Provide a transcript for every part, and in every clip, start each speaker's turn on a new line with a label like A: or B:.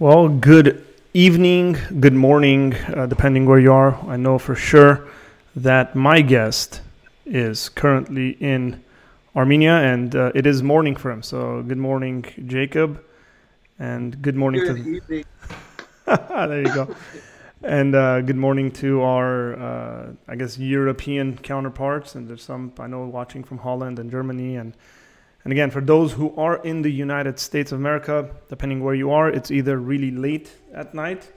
A: Well, good evening, good morning, uh, depending where you are. I know for sure that my guest is currently in Armenia and uh, it is morning for him. So, good morning, Jacob, and good morning
B: Good
A: to.
B: evening.
A: there you go. And uh, good morning to our, uh, I guess, European counterparts. And there's some I know watching from Holland and Germany. And, and again, for those who are in the United States of America, depending where you are, it's either really late at night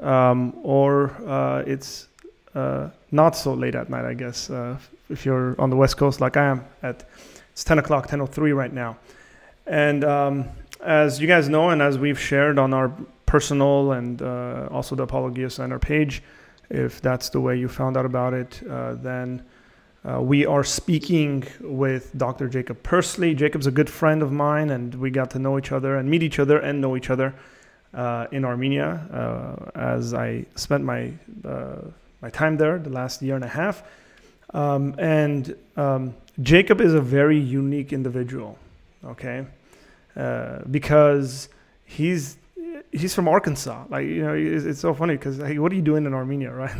A: um, or uh, it's uh, not so late at night, I guess, uh, if you're on the West Coast like I am. At It's 10 o'clock, 10.03 right now. And um, as you guys know, and as we've shared on our personal and uh, also the Apologia Center page, if that's the way you found out about it, uh, then uh, we are speaking with Dr. Jacob Persley. Jacob's a good friend of mine, and we got to know each other and meet each other and know each other uh, in Armenia uh, as I spent my uh, my time there the last year and a half. Um, and um, Jacob is a very unique individual, okay, uh, because he's he's from Arkansas. Like you know, it's, it's so funny because hey, what are you doing in Armenia, right?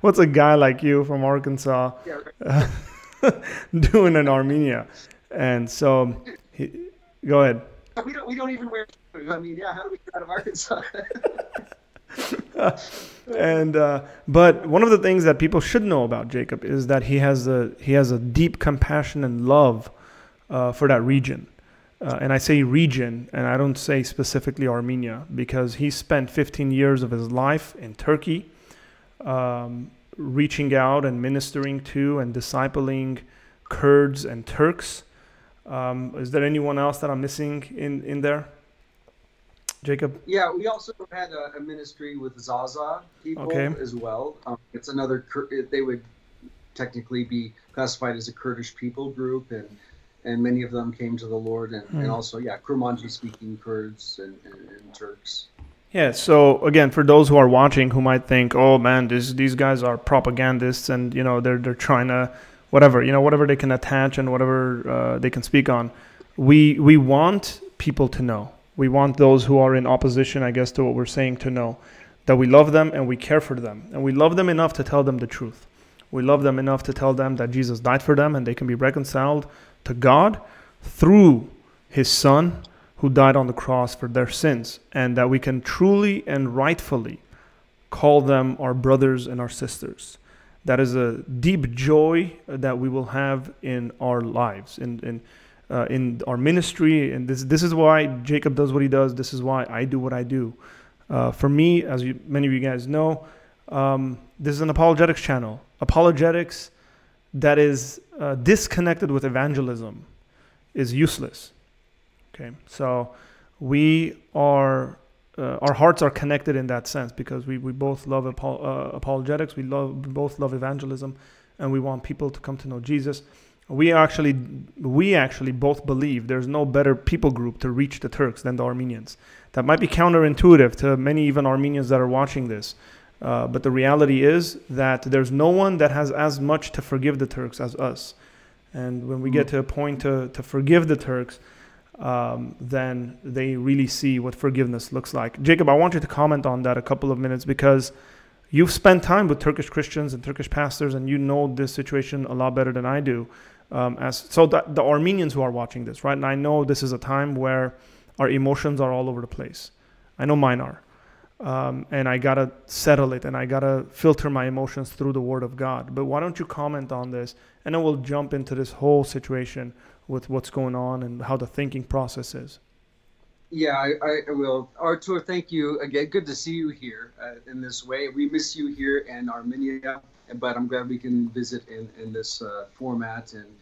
A: What's a guy like you from Arkansas
B: Yeah,
A: uh, doing in Armenia? And so, he, go ahead.
B: We don't. We don't even wear. Shoes. I mean, yeah. How do we get out of Arkansas?
A: and uh, but one of the things that people should know about Jacob is that he has a he has a deep compassion and love uh, for that region. Uh, and I say region, and I don't say specifically Armenia, because he spent 15 years of his life in Turkey, um, reaching out and ministering to and discipling Kurds and Turks. Um, is there anyone else that I'm missing in, in there? Jacob?
B: yeah. We also had a, a ministry with Zaza people
A: Okay.
B: as well. Um, it's another. They would technically be classified as a Kurdish people group, and and many of them came to the Lord, and,
A: Hmm.
B: and also yeah, Kurmanji speaking Kurds and, and, and Turks.
A: Yeah, so again, for those who are watching who might think, "Oh man, this, these guys are propagandists and you know, they're they're trying to whatever, you know, whatever they can attach and whatever uh, they can speak on." We we want people to know. We want those who are in opposition, I guess, to what we're saying to know that we love them and we care for them. And we love them enough to tell them the truth. We love them enough to tell them that Jesus died for them and they can be reconciled to God through his son who died on the cross for their sins and that we can truly and rightfully call them our brothers and our sisters. That is a deep joy that we will have in our lives, in, in, uh, in our ministry. And this, this is why Jacob does what he does. This is why I do what I do. Uh, for me, as you, many of you guys know, um, this is an apologetics channel. Apologetics that is uh, disconnected with evangelism is useless. Okay, so we are uh, our hearts are connected in that sense because we, we both love apo- uh, apologetics, we love we both love evangelism, and we want people to come to know Jesus. We actually we actually both believe there's no better people group to reach the Turks than the Armenians. That might be counterintuitive to many even Armenians that are watching this. Uh, but the reality is that there's no one that has as much to forgive the Turks as us. And when we get to a point to, to forgive the Turks, um, then they really see what forgiveness looks like. Jacob, I want you to comment on that a couple of minutes because you've spent time with Turkish Christians and Turkish pastors, and you know this situation a lot better than I do. Um, as so, the, the Armenians who are watching this, right? And I know this is a time where our emotions are all over the place. I know mine are. Um, and I gotta settle it, and I gotta filter my emotions through the Word of God. But why don't you comment on this, and then we'll jump into this whole situation with what's going on and how the thinking process is.
B: Yeah, I, I will. Artur, thank you again. Good to see you here uh, in this way. We miss you here in Armenia, but I'm glad we can visit in, in this uh, format. And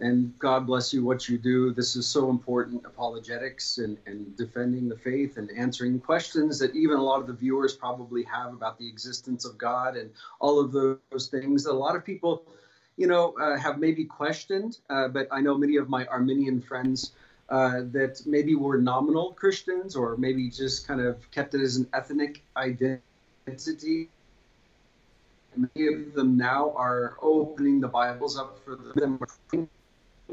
B: and God bless you what you do. This is so important apologetics and, and defending the faith and answering questions that even a lot of the viewers probably have about the existence of God and all of those things a lot of people, you know, uh, have maybe questioned. Uh, but I know many of my Armenian friends uh, that maybe were nominal Christians or maybe just kind of kept it as an ethnic identity. Many of them now are opening the Bibles up for them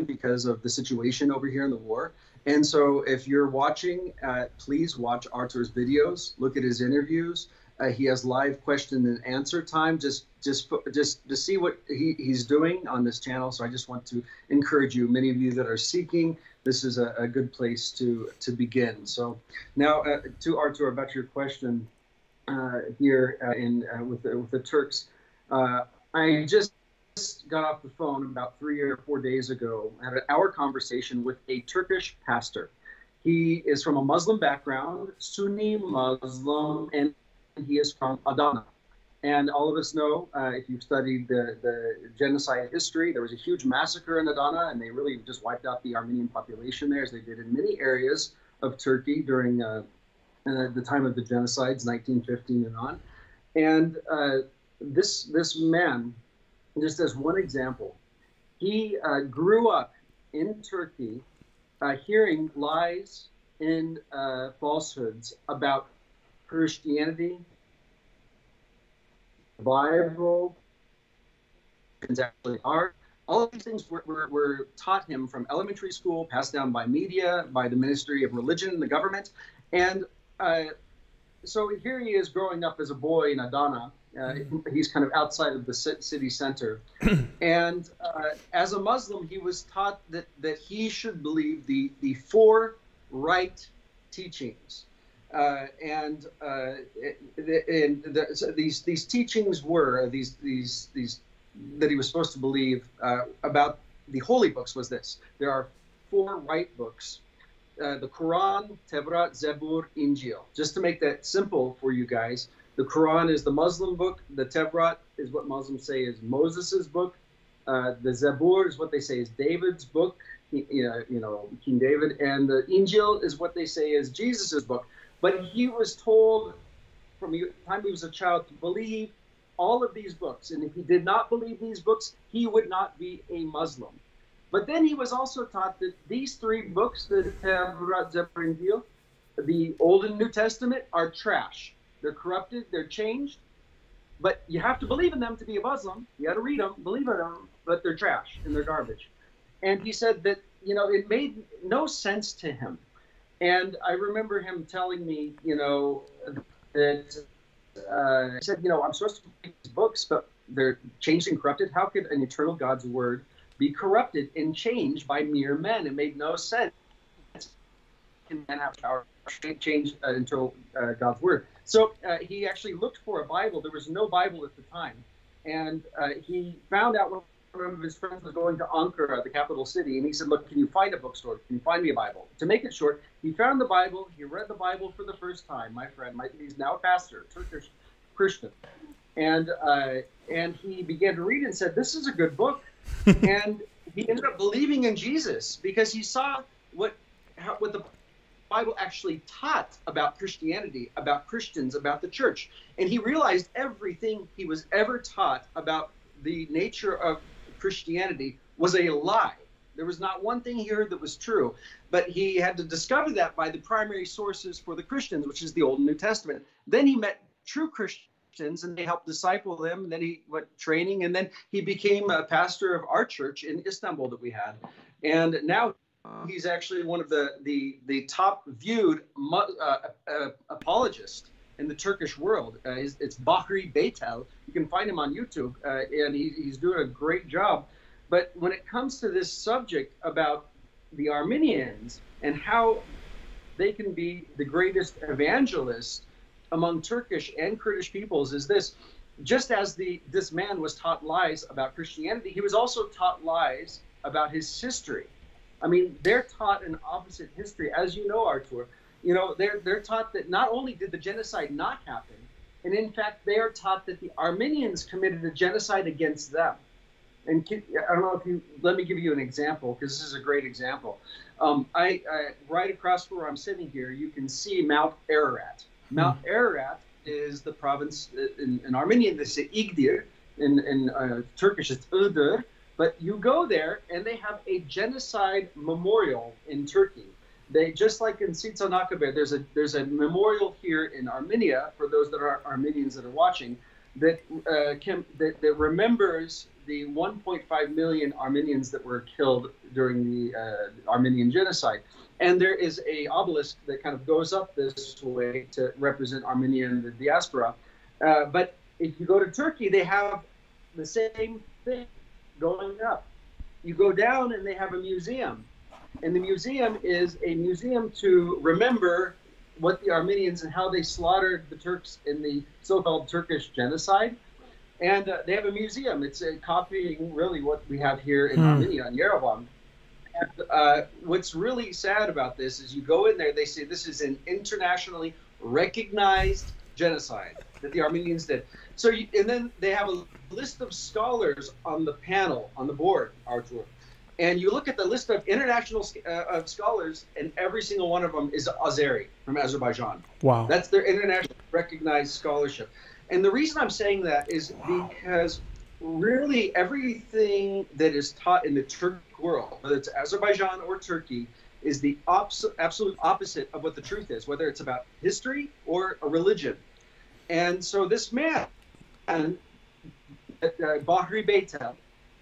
B: because of the situation over here in the war. And so, if you're watching, uh, please watch Artur's videos, look at his interviews. Uh, he has live question and answer time. Just, just, just to see what he, he's doing on this channel. So I just want to encourage you, many of you that are seeking, this is a, a good place to to begin. So now uh, to Artur about your question uh, here uh, in uh, with the, with the Turks. I just got off the phone about three or four days ago. I had an hour conversation with a Turkish pastor. He is from a Muslim background, Sunni Muslim, and he is from Adana. And all of us know, uh, if you've studied the, the genocide history, there was a huge massacre in Adana, and they really just wiped out the Armenian population there, as they did in many areas of Turkey during uh, uh, the time of the genocides, 1915 and on. And uh, this this man, just as one example, he uh, grew up in Turkey, uh, hearing lies and falsehoods about Christianity, the Bible, actually are. All these things were, were, were, taught him from elementary school, passed down by media, by the Ministry of Religion, the government. And uh, so here he is growing up as a boy in Adana. Uh, he's kind of outside of the city center. and uh, as a Muslim, he was taught that, that he should believe the, the four right teachings uh, and uh, and the, so these these teachings were these these these that he was supposed to believe uh, about the holy books was this: there are four right books. Uh, the Quran, Tevrat, Zebur, Injil. Just to make that simple for you guys, the Quran is the Muslim book. The Tevrat is what Muslims say is Moses's book. Uh, the Zabur is what they say is David's book, you know, you know, King David, and the Injil is what they say is Jesus's book. But he was told from the time he was a child to believe all of these books. And if he did not believe these books, he would not be a Muslim. But then he was also taught that these three books, the Tevrat, Zebur, and Injil, the Old and New Testament, are trash. They're corrupted, they're changed. But you have to believe in them to be a Muslim. You got to read them, believe in them, but they're trash and they're garbage. And he said that, you know, it made no sense to him and I remember him telling me, you know, that uh, he said, you know, I'm supposed to read these books, but they're changed and corrupted. How could an eternal God's word be corrupted and changed by mere men? It made no sense. Can men have power change uh, eternal uh, God's word? So uh, he actually looked for a Bible. There was no Bible at the time, and uh, he found out one of his friends was going to Ankara, the capital city, and he said, "Look, can you find a bookstore? Can you find me a Bible?" To make it short, he found the Bible. He read the Bible for the first time. My friend, my, he's now a pastor, Turkish Christian, and uh, and he began to read and said, "This is a good book," and he ended up believing in Jesus because he saw what how, what the Bible actually taught about Christianity, about Christians, about the church, and he realized everything he was ever taught about the nature of Christianity was a lie. There was not one thing he heard that was true, but he had to discover that by the primary sources for the Christians, which is the Old and New Testament. Then he met true Christians and they helped disciple them. And then he went training, and then he became a pastor of our church in Istanbul that we had. And now he's actually one of the the, the top viewed uh, uh, apologists in the Turkish world. Uh, it's Bahri Beytel. You can find him on YouTube, uh, and he, he's doing a great job. But when it comes to this subject about the Armenians and how they can be the greatest evangelists among Turkish and Kurdish peoples, is this: just as the this man was taught lies about Christianity, he was also taught lies about his history. I mean, they're taught an opposite history, as you know, Artur you know, they're they're taught that not only did the genocide not happen, and in fact they are taught that the Armenians committed a genocide against them. And I don't know if you let me give you an example because this is a great example. Um, I, I, right across from where I'm sitting here, you can see Mount Ararat. Hmm. Mount Ararat is the province uh, in, in Armenian. They say Igdir. In, in uh, Turkish, it's Iğdır. But you go there, and they have a genocide memorial in Turkey they just like in Sultanahmet, there's a there's a memorial here in Armenia for those that are Armenians that are watching. that uh, can, that, that remembers the 1.5 million Armenians that were killed during the uh, Armenian genocide. And there is a obelisk that kind of goes up this way to represent Armenia and the diaspora. Uh, but if you go to Turkey, they have the same thing going up. You go down and they have a museum. And the museum is a museum to remember what the Armenians and how they slaughtered the Turks in the so-called Turkish genocide. And uh, they have a museum. It's uh, copying really what we have here in hmm. Armenia in Yerevan. And, uh, what's really sad about this is you go in there, they say this is an internationally recognized genocide that the Armenians did. So, you, and then they have a list of scholars on the panel on the board, Artur, and you look at the list of international uh, of scholars, and every single one of them is Azeri from Azerbaijan.
A: Wow,
B: that's their international recognized scholarship. And the reason I'm saying that is wow. because really everything that is taught in the Turkic world, whether it's Azerbaijan or Turkey, is the absolute opposite of what the truth is, whether it's about history or a religion. And so this man, uh, Bahri Beytel,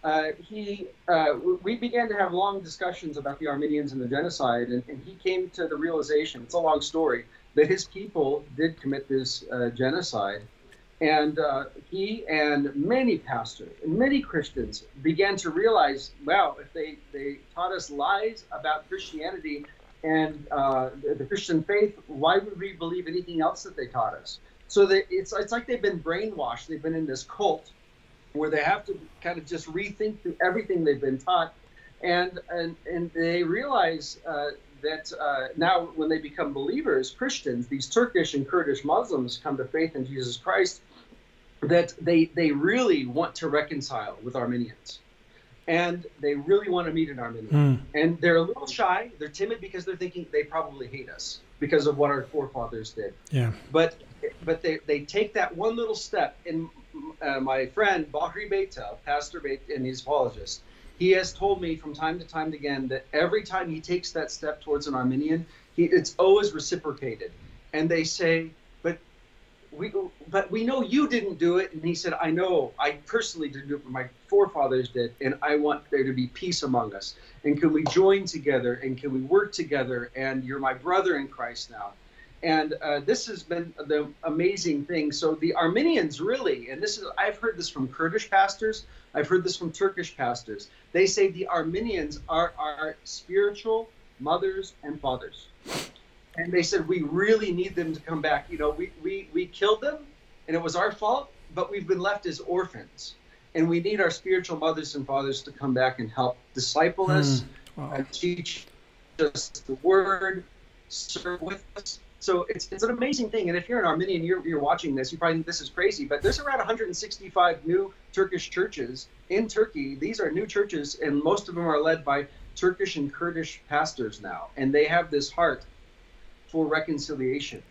B: uh, he, uh, we began to have long discussions about the Armenians and the genocide, and, and, he came to the realization, it's a long story, that his people did commit this uh, genocide. And uh, he and many pastors many Christians began to realize, wow, if they, they taught us lies about Christianity and uh, the Christian faith, why would we believe anything else that they taught us? So they, it's, it's like they've been brainwashed. They've been in this cult where they have to kind of just rethink through everything they've been taught. And, and, and they realize uh, that uh, now when they become believers, Christians, these Turkish and Kurdish Muslims come to faith in Jesus Christ, that they, they really want to reconcile with Armenians. And they really want to meet an Armenian. Mm. And they're a little shy. They're timid because they're thinking they probably hate us because of what our forefathers did.
A: Yeah.
B: But but they, they take that one little step. And uh, my friend Bahri Beytel, Pastor Beit, and he's apologist, he has told me from time to time again that every time he takes that step towards an Armenian, he, it's always reciprocated. And they say, but we, but we know you didn't do it. And he said, I know, I personally didn't do it, but my forefathers did. And I want there to be peace among us. And can we join together? And can we work together? And you're my brother in Christ now. And uh, this has been the amazing thing. So the Armenians really, and this is I've heard this from Kurdish pastors, I've heard this from Turkish pastors. They say the Armenians are our spiritual mothers and fathers. And they said we really need them to come back. You know, we we, we killed them and it was our fault, but we've been left as orphans. And we need our spiritual mothers and fathers to come back and help disciple mm. us, wow. and teach us the word, serve with us so it's, it's an amazing thing. And if you're an Armenian, you're, you're watching this, you probably think this is crazy, but there's around 165 new Turkish churches in Turkey. These are new churches, and most of them are led by Turkish and Kurdish pastors now. And they have this heart for reconciliation.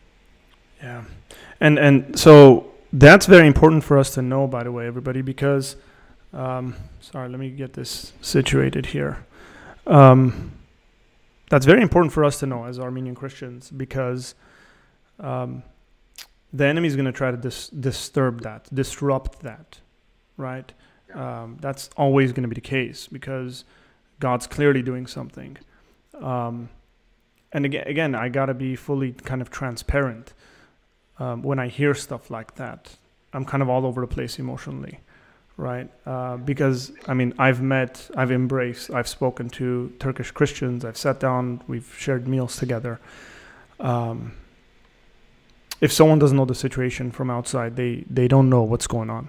A: Yeah. And, and so that's very important for us to know, by the way, everybody, because, um, sorry, let me get this situated here. Um, that's very important for us to know as Armenian Christians because um, the enemy is going to try to dis- disturb that, disrupt that, right? Um, that's always going to be the case because God's clearly doing something. Um, and again, again, I got to be fully kind of transparent um, when I hear stuff like that. I'm kind of all over the place emotionally right? Uh, because I mean, I've met, I've embraced, I've spoken to Turkish Christians. I've sat down, we've shared meals together. Um, if someone doesn't know the situation from outside, they they don't know what's going on.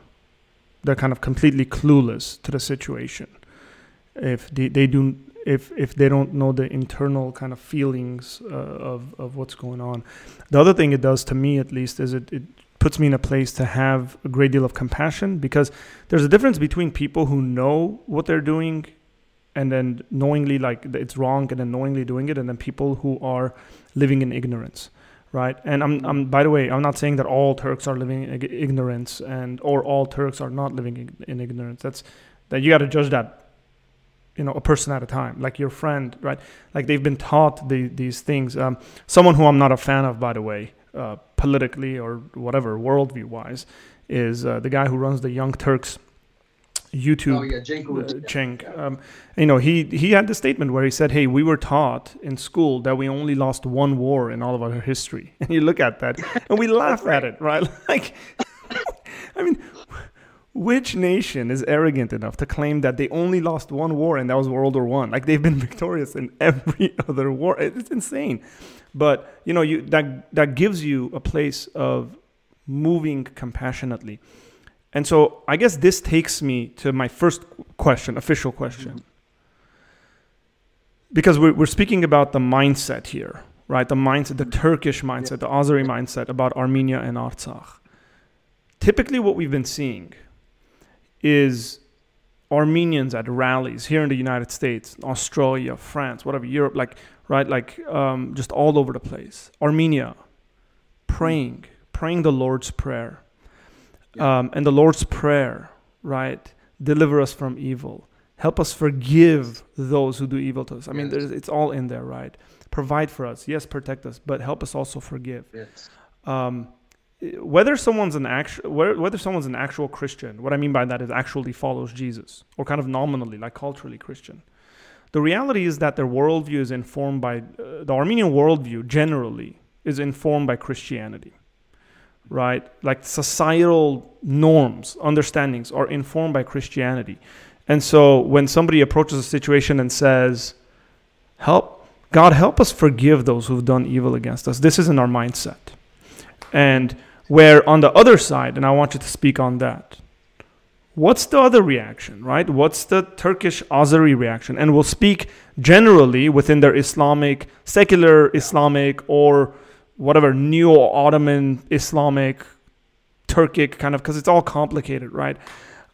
A: They're kind of completely clueless to the situation. If they, they do if if they don't know the internal kind of feelings uh, of of what's going on. The other thing it does to me, at least, is it, it puts me in a place to have a great deal of compassion because there's a difference between people who know what they're doing and then knowingly like it's wrong and then knowingly doing it and then people who are living in ignorance right? And i'm, I'm by the way i'm not saying that all turks are living in ignorance and or all turks are not living in ignorance. That's that you got to judge that you know a person at a time like your friend right? Like they've been taught the, these things. Um, someone who i'm not a fan of by the way uh, politically or whatever worldview wise is uh, the guy who runs the Young Turks YouTube.
B: Oh yeah, Cenk.
A: Uh, Cenk. Um, you know, he he had the statement where he said, "Hey, we were taught in school that we only lost one war in all of our history." And you look at that, and we laugh right. at it, right? Like, I mean, which nation is arrogant enough to claim that they only lost one war and that was World War One? Like they've been victorious in every other war. It's insane. But you know, you that that gives you a place of moving compassionately. And so I guess this takes me to my first question, official question. Mm-hmm. Because we're, we're speaking about the mindset here, right? The mindset, the Turkish mindset, yeah. the Azeri mindset about Armenia and Artsakh. Typically, what we've been seeing is Armenians at rallies here in the United States, Australia, France, whatever, Europe, like, right, like um, just all over the place. Armenia, praying, praying the Lord's Prayer um, and the Lord's Prayer, right? Deliver us from evil. Help us forgive those who do evil to us. I mean, it's all in there, right? Provide for us. Yes, protect us, but help us also forgive.
B: Yes.
A: Um, whether someone's an actual whether someone's an actual Christian, what I mean by that is actually follows Jesus, or kind of nominally, like culturally Christian. The reality is that their worldview is informed by uh, the Armenian worldview. Generally, is informed by Christianity right? Like societal norms, understandings are informed by Christianity. And so when somebody approaches a situation and says, Help, God, help us forgive those who've done evil against us, this isn't our mindset. And where on the other side, and I want you to speak on that, what's the other reaction, right? What's the Turkish Azeri reaction? And we'll speak generally within their Islamic, secular Islamic, or whatever neo Ottoman Islamic Turkic kind of because it's all complicated, right?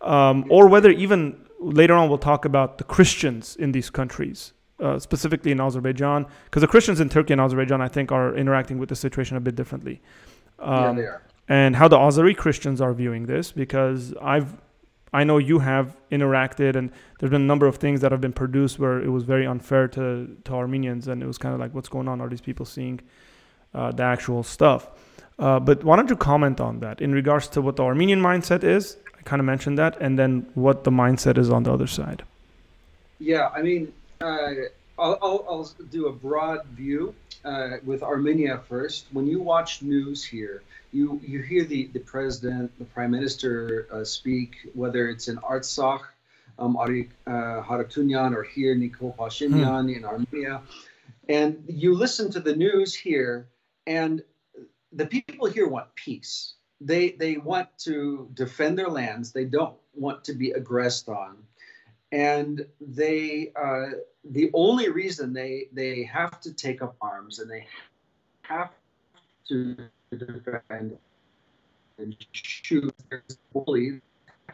A: Um, or whether even later on we'll talk about the Christians in these countries, uh, specifically in Azerbaijan, because the Christians in Turkey and Azerbaijan, I think, are interacting with the situation a bit differently.
B: Um, yeah, they are.
A: And how the Azeri Christians are viewing this, because I've, I know you have interacted, and there's been a number of things that have been produced where it was very unfair to to Armenians, and it was kind of like, what's going on? Are these people seeing? uh, the actual stuff. Uh, but why don't you comment on that in regards to what the Armenian mindset is? I kind of mentioned that, and then what the mindset is on the other side.
B: Yeah, I mean, uh, I'll, I'll, I'll, do a broad view uh, with Armenia first. When you watch news here, you, you hear the, the president, the prime minister uh, speak, whether it's in Artsakh, um, Ari uh, Harutyunyan, or here Nikol Pashinyan hmm. in Armenia. And you listen to the news here, and the people here want peace. They they want to defend their lands. They don't want to be aggressed on, and they uh, the only reason they they have to take up arms and they have to defend and shoot their bullies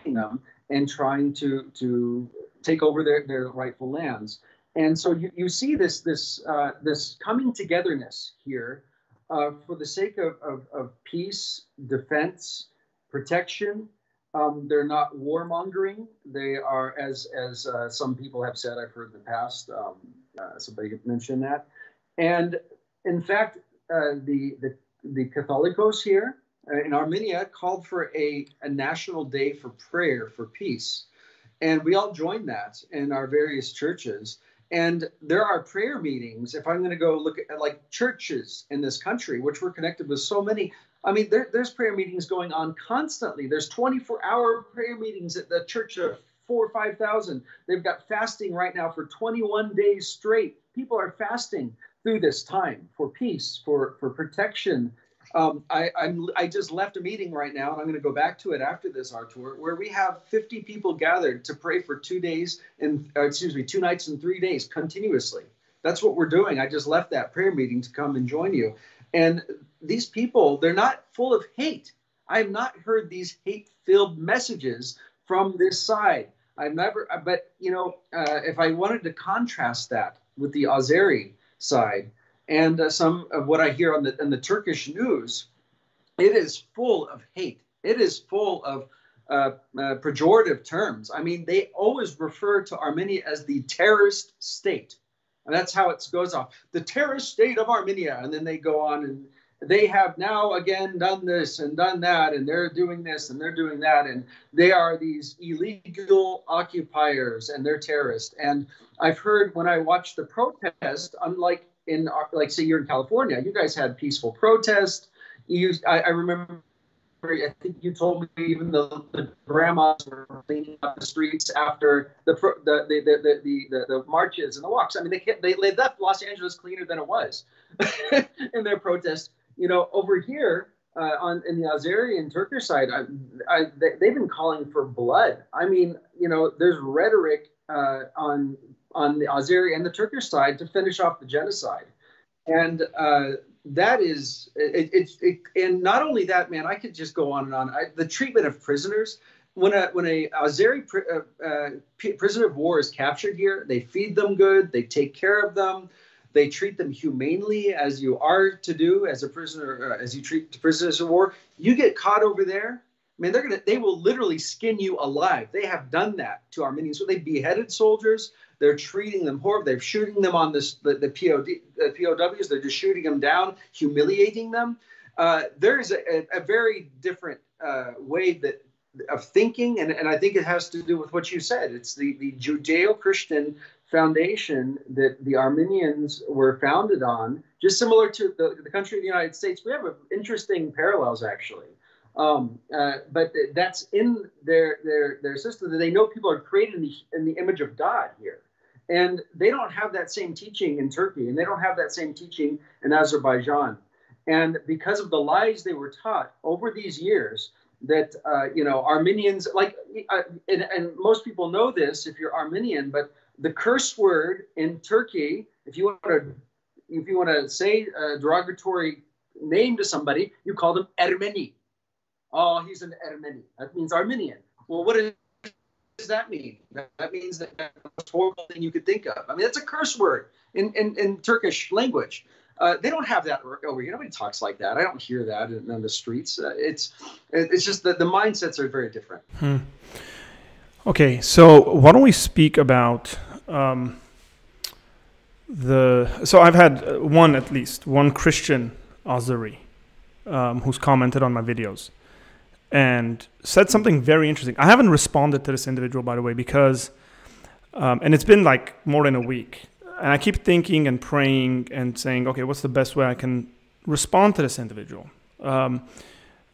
B: them and trying to to take over their, their rightful lands. And so you, you see this this uh, this coming togetherness here uh, for the sake of, of, of peace, defense, protection. Um, they're not warmongering. They are, as as uh, some people have said, I've heard in the past. Um, uh, somebody mentioned that, and in fact, uh, the the the Catholicos here uh, in Armenia called for a, a national day for prayer for peace, and we all joined that in our various churches. And there are prayer meetings. If I'm going to go look at like churches in this country, which we're connected with so many, I mean, there, there's prayer meetings going on constantly. There's 24 hour prayer meetings at the church of four or 5,000. They've got fasting right now for 21 days straight. People are fasting through this time for peace, for, for protection, um, I, I'm, I just left a meeting right now, and I'm going to go back to it after this Artur, where we have 50 people gathered to pray for two days and uh, excuse me, two nights and three days continuously. That's what we're doing. I just left that prayer meeting to come and join you. And these people, they're not full of hate. I have not heard these hate-filled messages from this side. I've never, but you know, uh, if I wanted to contrast that with the Azeri side, and uh, some of what I hear on the, the Turkish news, it is full of hate. It is full of uh, uh, pejorative terms. I mean, they always refer to Armenia as the terrorist state. And that's how it goes off. The terrorist state of Armenia. And then they go on and, they have now again done this and done that, and they're doing this and they're doing that, and they are these illegal occupiers and they're terrorists. And I've heard when I watched the protest, unlike in like say you're in California, you guys had peaceful protest. You, I, I remember I think you told me even the, the grandmas were cleaning up the streets after the the the the, the, the, the marches and the walks. I mean, they, they they left Los Angeles cleaner than it was in their protest you know, over here uh, on in the Azeri and Turkish side, I, I, they, have been calling for blood. I mean, you know, there's rhetoric uh, on on the Azeri and the Turkish side to finish off the genocide, and uh, that is it's it, and not only that, man. I could just go on and on. I, the treatment of prisoners. When a when a Azeri uh, uh, prisoner of war is captured here, they feed them good, they take care of them they treat them humanely as you are to do as a prisoner, uh, as you treat prisoners of war. You get caught over there, I mean, they're gonna, they will literally skin you alive. They have done that to Armenians. So they beheaded soldiers. They're treating them horrible. They're shooting them on this the, the POD, the POWs. They're just shooting them down, humiliating them. Uh, there is a, a, very different uh, way that of thinking, and, and I think it has to do with what you said. It's the, the Judeo-Christian foundation that the Armenians were founded on, just similar to the, the country of the United States. We have interesting parallels, actually. Um, uh, but that's in their, their, their system that they know people are created in the, in the image of God here. And they don't have that same teaching in Turkey, and they don't have that same teaching in Azerbaijan. And because of the lies they were taught over these years, that uh, you know Armenians like, uh, and, and most people know this if you're Armenian, but the curse word in Turkey, if you want to, if you want to say a derogatory name to somebody, you call them Ermeni. Oh, he's an Ermeni. That means Armenian. Well, what does that mean? That means that the most horrible thing you could think of. I mean, that's a curse word in, in, in Turkish language. Uh, they don't have that over here. Nobody talks like that. I don't hear that in, in the streets. Uh, it's it's just that the mindsets are very different.
A: Hmm. Okay, so why don't we speak about um, the so I've had uh, one at least one Christian Azeri um, who's commented on my videos and said something very interesting. I haven't responded to this individual by the way because um, and it's been like more than a week and I keep thinking and praying and saying okay what's the best way I can respond to this individual.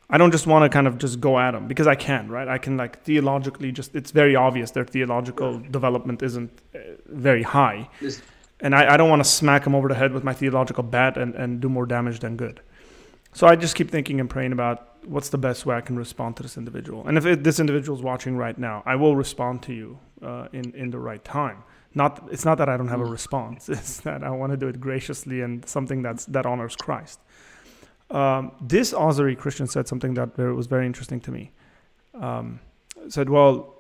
A: I don't just want to kind of just go at them because I can, right? I can like theologically just, it's very obvious their theological development isn't uh, very high. And I, I don't want to smack them over the head with my theological bat and, and do more damage than good. So I just keep thinking and praying about what's the best way I can respond to this individual. And if it, this individual is watching right now, I will respond to you uh, in, in the right time. Not, it's not that I don't have a mm. response. It's that I want to do it graciously and something that's, that honors Christ. Um, this Azeri Christian said something that was very interesting to me. Um, said, "Well,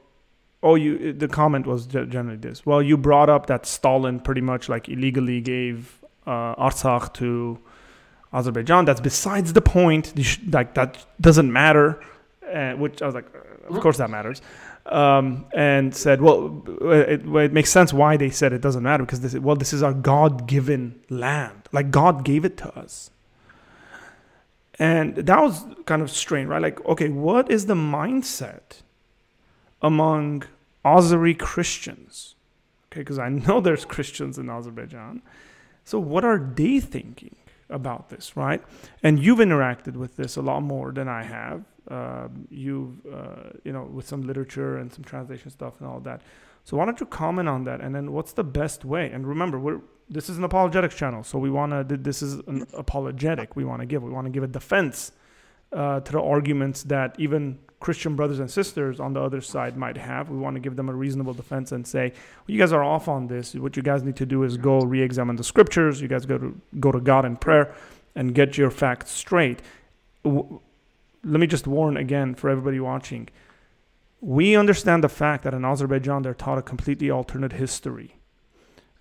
A: oh, you." The comment was generally this: "Well, you brought up that Stalin pretty much like illegally gave uh, Artsakh to Azerbaijan. That's besides the point. Like that doesn't matter." Uh, which I was like, uh, "Of course that matters." Um, and said, "Well, it, it, makes sense why they said it doesn't matter because this, well, this is our God-given land. Like God gave it to us." And that was kind of strange, right? Like, okay, what is the mindset among Azeri Christians? Okay, because I know there's Christians in Azerbaijan. So, what are they thinking about this, right? And you've interacted with this a lot more than I have. Um, you've, uh, you know, with some literature and some translation stuff and all that. So why don't you comment on that? And then what's the best way? And remember, we're this is an apologetics channel, so we want to. This is an apologetic. We want to give. We want to give a defense uh, to the arguments that even Christian brothers and sisters on the other side might have. We want to give them a reasonable defense and say, well, "You guys are off on this. What you guys need to do is go re-examine the scriptures. You guys go to go to God in prayer and get your facts straight." W- let me just warn again for everybody watching. We understand the fact that in Azerbaijan they're taught a completely alternate history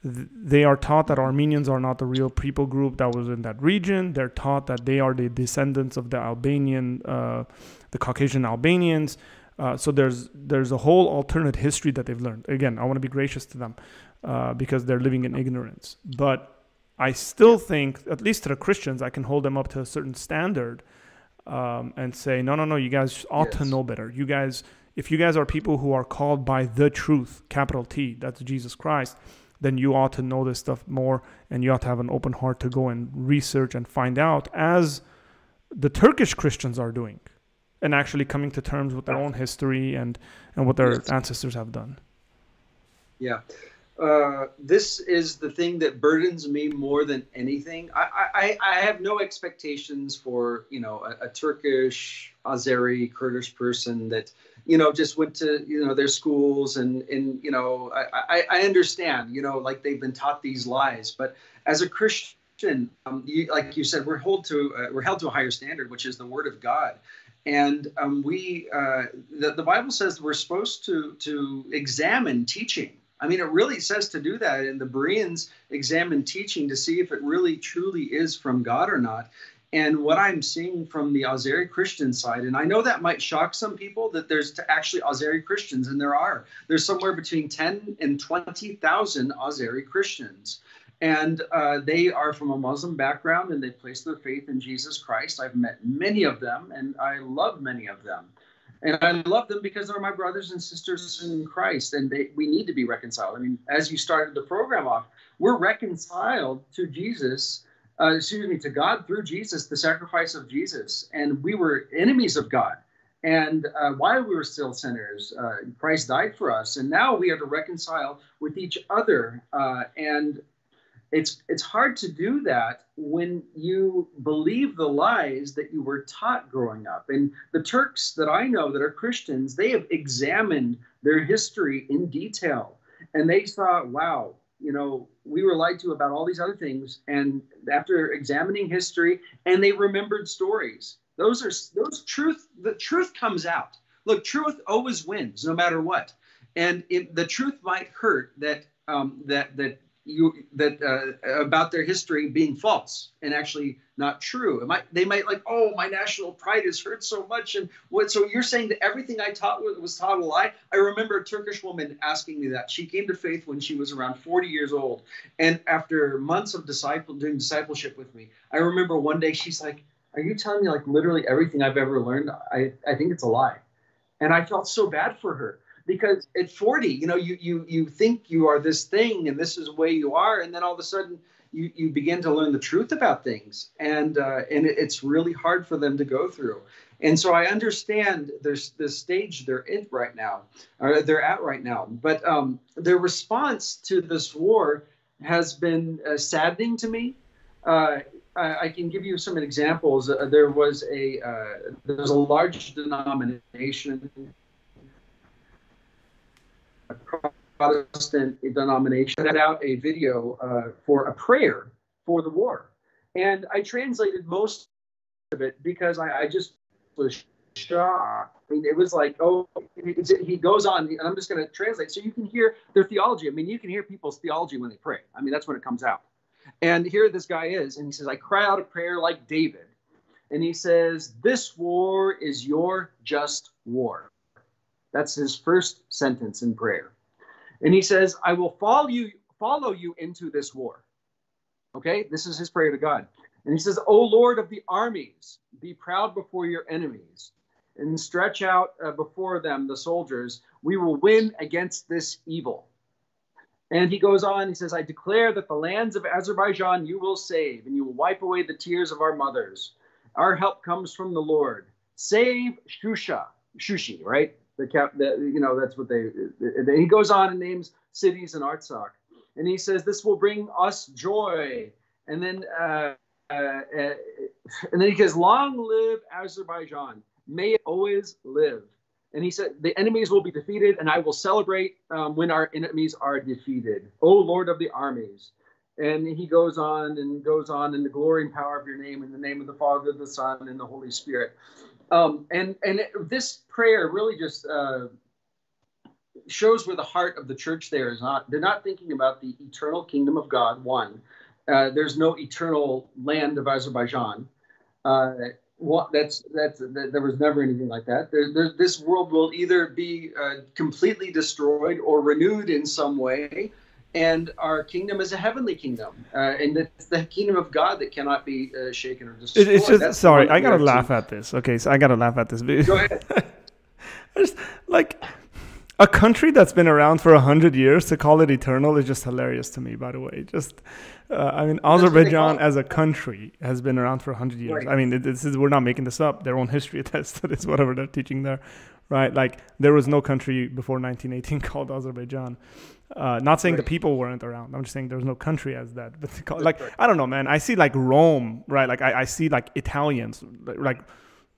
A: they are taught that Armenians are not the real people group that was in that region. They're taught that they are the descendants of the Albanian, uh, the Caucasian Albanians. Uh, so there's there's a whole alternate history that they've learned. Again, I want to be gracious to them uh, because they're living in ignorance. But I still think, at least to the Christians, I can hold them up to a certain standard um, and say, no, no, no, you guys ought yes. to know better. You guys, if you guys are people who are called by the truth, capital T, that's Jesus Christ, then you ought to know this stuff more and you ought to have an open heart to go and research and find out as the Turkish Christians are doing and actually coming to terms with their own history and, and what their yes. ancestors have done.
B: Yeah. Uh, this is the thing that burdens me more than anything. I, I, I have no expectations for you know a, a, Turkish, Azeri, Kurdish person that you know just went to you know their schools and and you know I, I, I understand you know like they've been taught these lies, but as a Christian, um, you, like you said, we're held to uh, we're held to a higher standard, which is the Word of God. And um, we, uh, the, the Bible says we're supposed to to examine teaching I mean, it really says to do that. And the Bereans examine teaching to see if it really truly is from God or not. And what I'm seeing from the Azeri Christian side, and I know that might shock some people that there's actually Azeri Christians, and there are. There's somewhere between 10 and 20,000 Azeri Christians. And uh, they are from a Muslim background and they place their faith in Jesus Christ. I've met many of them and I love many of them. And I love them because they're my brothers and sisters in Christ, and they, we need to be reconciled. I mean, as you started the program off, we're reconciled to Jesus, uh, excuse me, to God through Jesus, the sacrifice of Jesus, and we were enemies of God. And uh, while we were still sinners, uh, Christ died for us, and now we are to reconcile with each other. Uh, and it's it's hard to do that when you believe the lies that you were taught growing up and the turks that i know that are christians they have examined their history in detail and they saw wow you know we were lied to about all these other things and after examining history and they remembered stories. Those are those truth the truth comes out. Look truth always wins no matter what. And it, the truth might hurt that um, that that you that uh, about their history being false and actually not true. It might they might like, oh, my national pride is hurt so much, and what? So you're saying that everything I taught was, taught a lie? I remember a Turkish woman asking me that. She came to faith when she was around 40 years old, and after months of disciple doing discipleship with me, I remember one day she's like, "Are you telling me like literally everything I've ever learned? I I think it's a lie," and I felt so bad for her because at 40 you know you you you think you are this thing and this is the way you are and then all of a sudden you, you begin to learn the truth about things. And uh, and it's really hard for them to go through. And so i understand there's the stage they're in right now or they're at right now. But um, their response to this war has been uh, saddening to me. Uh, I, can give you some examples. Uh, there was a uh, there's a large denomination Protestant denomination put out a video uh, for a prayer for the war. And I translated most of it because I, I just was shocked. I mean, it was like, oh, he goes on, and I'm just going to translate so you can hear their theology. I mean, you can hear people's theology when they pray. I mean, that's when it comes out. And here this guy is, and he says, I cry out a prayer like David. And he says, This war is your just war. That's his first sentence in prayer. And he says, I will follow you, follow you into this war. Okay, this is his prayer to God. And he says, O Lord of the armies, be proud before your enemies and stretch out uh, before them the soldiers. We will win against this evil. And he goes on, he says, I declare that the lands of Azerbaijan you will save, and you will wipe away the tears of our mothers. Our help comes from the Lord. Save Shusha, Shushi, right? The cap, the, you know, that's what they. He goes on and names cities in Artsakh, and he says this will bring us joy. And then, uh, uh, uh, and then he says, "Long live Azerbaijan! May it always live." And he said, "The enemies will be defeated, and I will celebrate um, when our enemies are defeated." O Lord of the armies! And he goes on and goes on in the glory and power of your name, in the name of the Father, the Son, and the Holy Spirit. Um, and and it, this prayer really just uh, shows where the heart of the church there is not. They're not thinking about the eternal kingdom of God. One, uh, there's no eternal land of Azerbaijan. Uh, what, that's that's that, there was never anything like that. There, there, this world will either be uh, completely destroyed or renewed in some way, and our kingdom is a heavenly kingdom, uh, and it's the kingdom of God that cannot be uh, shaken or destroyed.
A: it's just That's sorry, I gotta laugh at this. Okay, so I gotta laugh at this.
B: Go ahead.
A: just, like a country that's been around for a hundred years to call it eternal is just hilarious to me. By the way, just uh, I mean Azerbaijan as a country has been around for a hundred years. Right. I mean, this is we're not making this up. Their own history attests to this. Whatever they're teaching there, right? Like there was no country before 1918 called Azerbaijan. Uh, not saying right. the people weren't around. I'm just saying there was no country as that. But like I don't know, man. I see like Rome, right? Like I, I see like Italians, like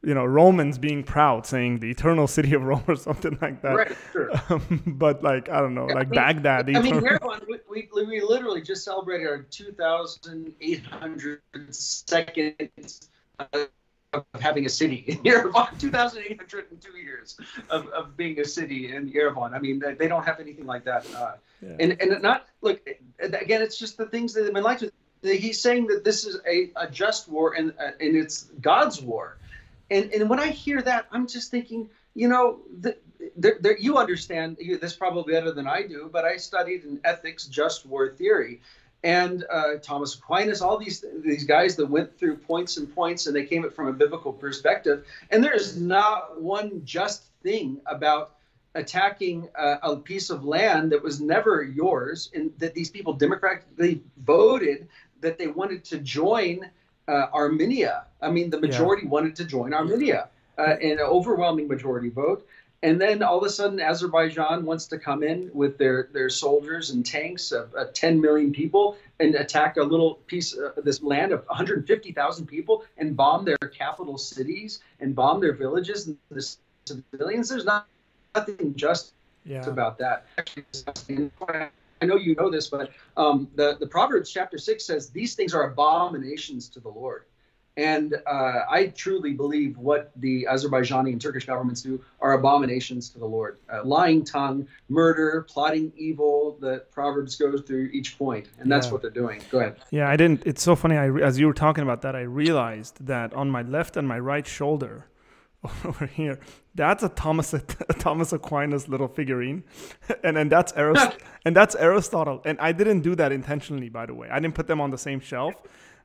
A: you know Romans being proud, saying the eternal city of Rome or something like that.
B: Right, sure.
A: Um, but like I don't know, like I mean, Baghdad.
B: I mean, we, we, we literally just celebrated our 2,800 seconds uh, of having a city in Yerevan. 2,802 years of, of being a city in Yerevan. I mean, they don't have anything like that. Uh, yeah. And and not look again. It's just the things that have been like. He's saying that this is a, a just war and uh, and it's God's war and and when I hear that, I'm just thinking, you know, the, the, the, you understand this probably better than I do, but I studied in ethics, just war theory, and uh, Thomas Aquinas, all these these guys that went through points and points, and they came it from a biblical perspective. And there is not one just thing about attacking uh, a piece of land that was never yours, and that these people democratically voted that they wanted to join uh, Armenia. I mean, the majority yeah. wanted to join Armenia, uh, an overwhelming majority vote. And then all of a sudden, Azerbaijan wants to come in with their, their soldiers and tanks of uh, 10 million people and attack a little piece of this land of 150,000 people and bomb their capital cities and bomb their villages and the civilians. There's not, nothing just yeah. about that. I know you know this, but um, the the Proverbs chapter six says these things are abominations to the Lord, and uh, I truly believe what the Azerbaijani and Turkish governments do are abominations to the Lord. Uh, lying tongue, murder, plotting evil. The Proverbs goes through each point, and that's yeah. what they're doing. Go ahead.
A: Yeah, I didn't. It's so funny. I, as you were talking about that, I realized that on my left and my right shoulder over here. That's a Thomas a Thomas Aquinas little figurine, and and that's Arist- and that's Aristotle. And I didn't do that intentionally, by the way. I didn't put them on the same shelf,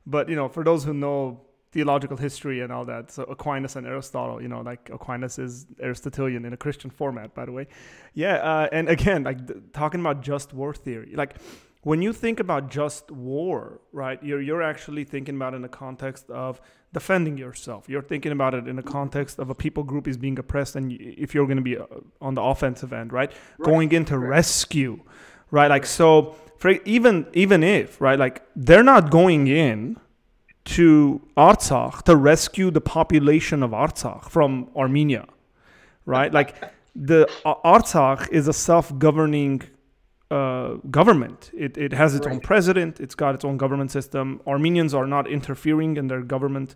A: but you know, for those who know theological history and all that, so Aquinas and Aristotle, you know, like Aquinas is Aristotelian in a Christian format, by the way. Yeah, uh, and again, like th- talking about just war theory, like when you think about just war, right, you're, you're actually thinking about it in the context of defending yourself. You're thinking about it in the context of a people group is being oppressed, and if you're going to be uh, on the offensive end, right, right. going into right. rescue, right, like so. For even even if right, like they're not going in to Artsakh to rescue the population of Artsakh from Armenia, right? like the uh, Artsakh is a self-governing uh, government. It, it has its right. own president. It's got its own government system. Armenians are not interfering in their government,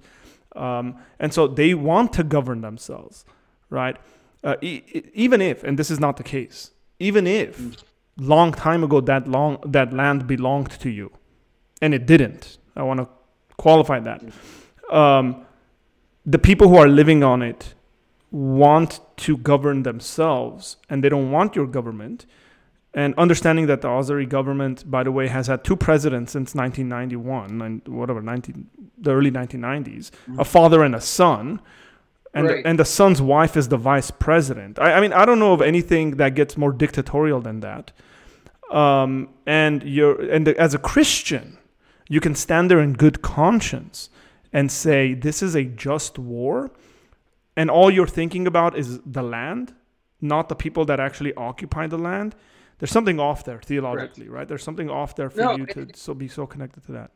A: um, and so they want to govern themselves, right? Uh, e- even if, and this is not the case, even if long time ago that long that land belonged to you, and it didn't. I want to qualify that. Um, the people who are living on it want to govern themselves, and they don't want your government and understanding that the Azeri government, by the way, has had two presidents since 1991 and whatever 19, the early 1990s, mm-hmm. a father and a son, and right. the, and the son's wife is the vice president. I, I, mean, I don't know of anything that gets more dictatorial than that. Um, and you're and the, as a Christian, you can stand there in good conscience and say this is a just war, and all you're thinking about is the land, not the people that actually occupy the land there's something off there theologically, Correct. right? There's something off there for no, you to so be so connected to that.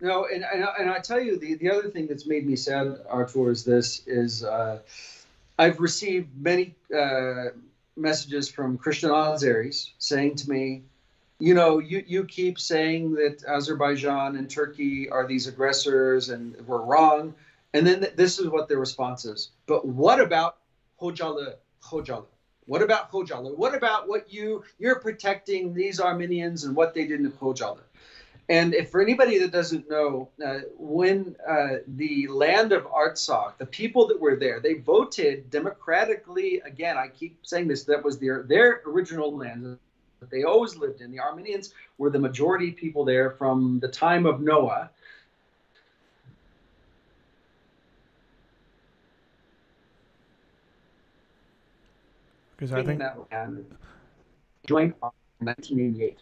B: No, and, and, and I tell you, the, the other thing that's made me sad, Artur, is this is uh, I've received many uh, messages from Christian Azeris saying to me, you know, you, you keep saying that Azerbaijan and Turkey are these aggressors and we're wrong. And then th- this is what their response is. But what about Hocalı? Hocalı? What about Hocalı? What about what you you're protecting these Armenians and what they did in Hocalı? And if for anybody that doesn't know, uh, when uh, the land of Artsakh, the people that were there, they voted democratically. Again, I keep saying this. That was their their original land, that they always lived in. The Armenians were the majority people there from the time of Noah.
A: Because I think
B: that land joined in 1988,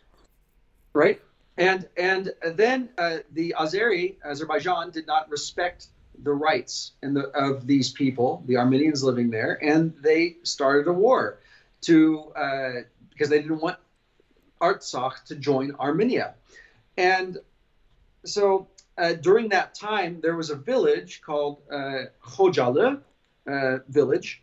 B: right? And and then uh, the Azeri Azerbaijan did not respect the rights and the, of these people, the Armenians living there, and they started a war to uh, because they didn't want Artsakh to join Armenia, and so uh, during that time there was a village called uh, Khojalı uh, village,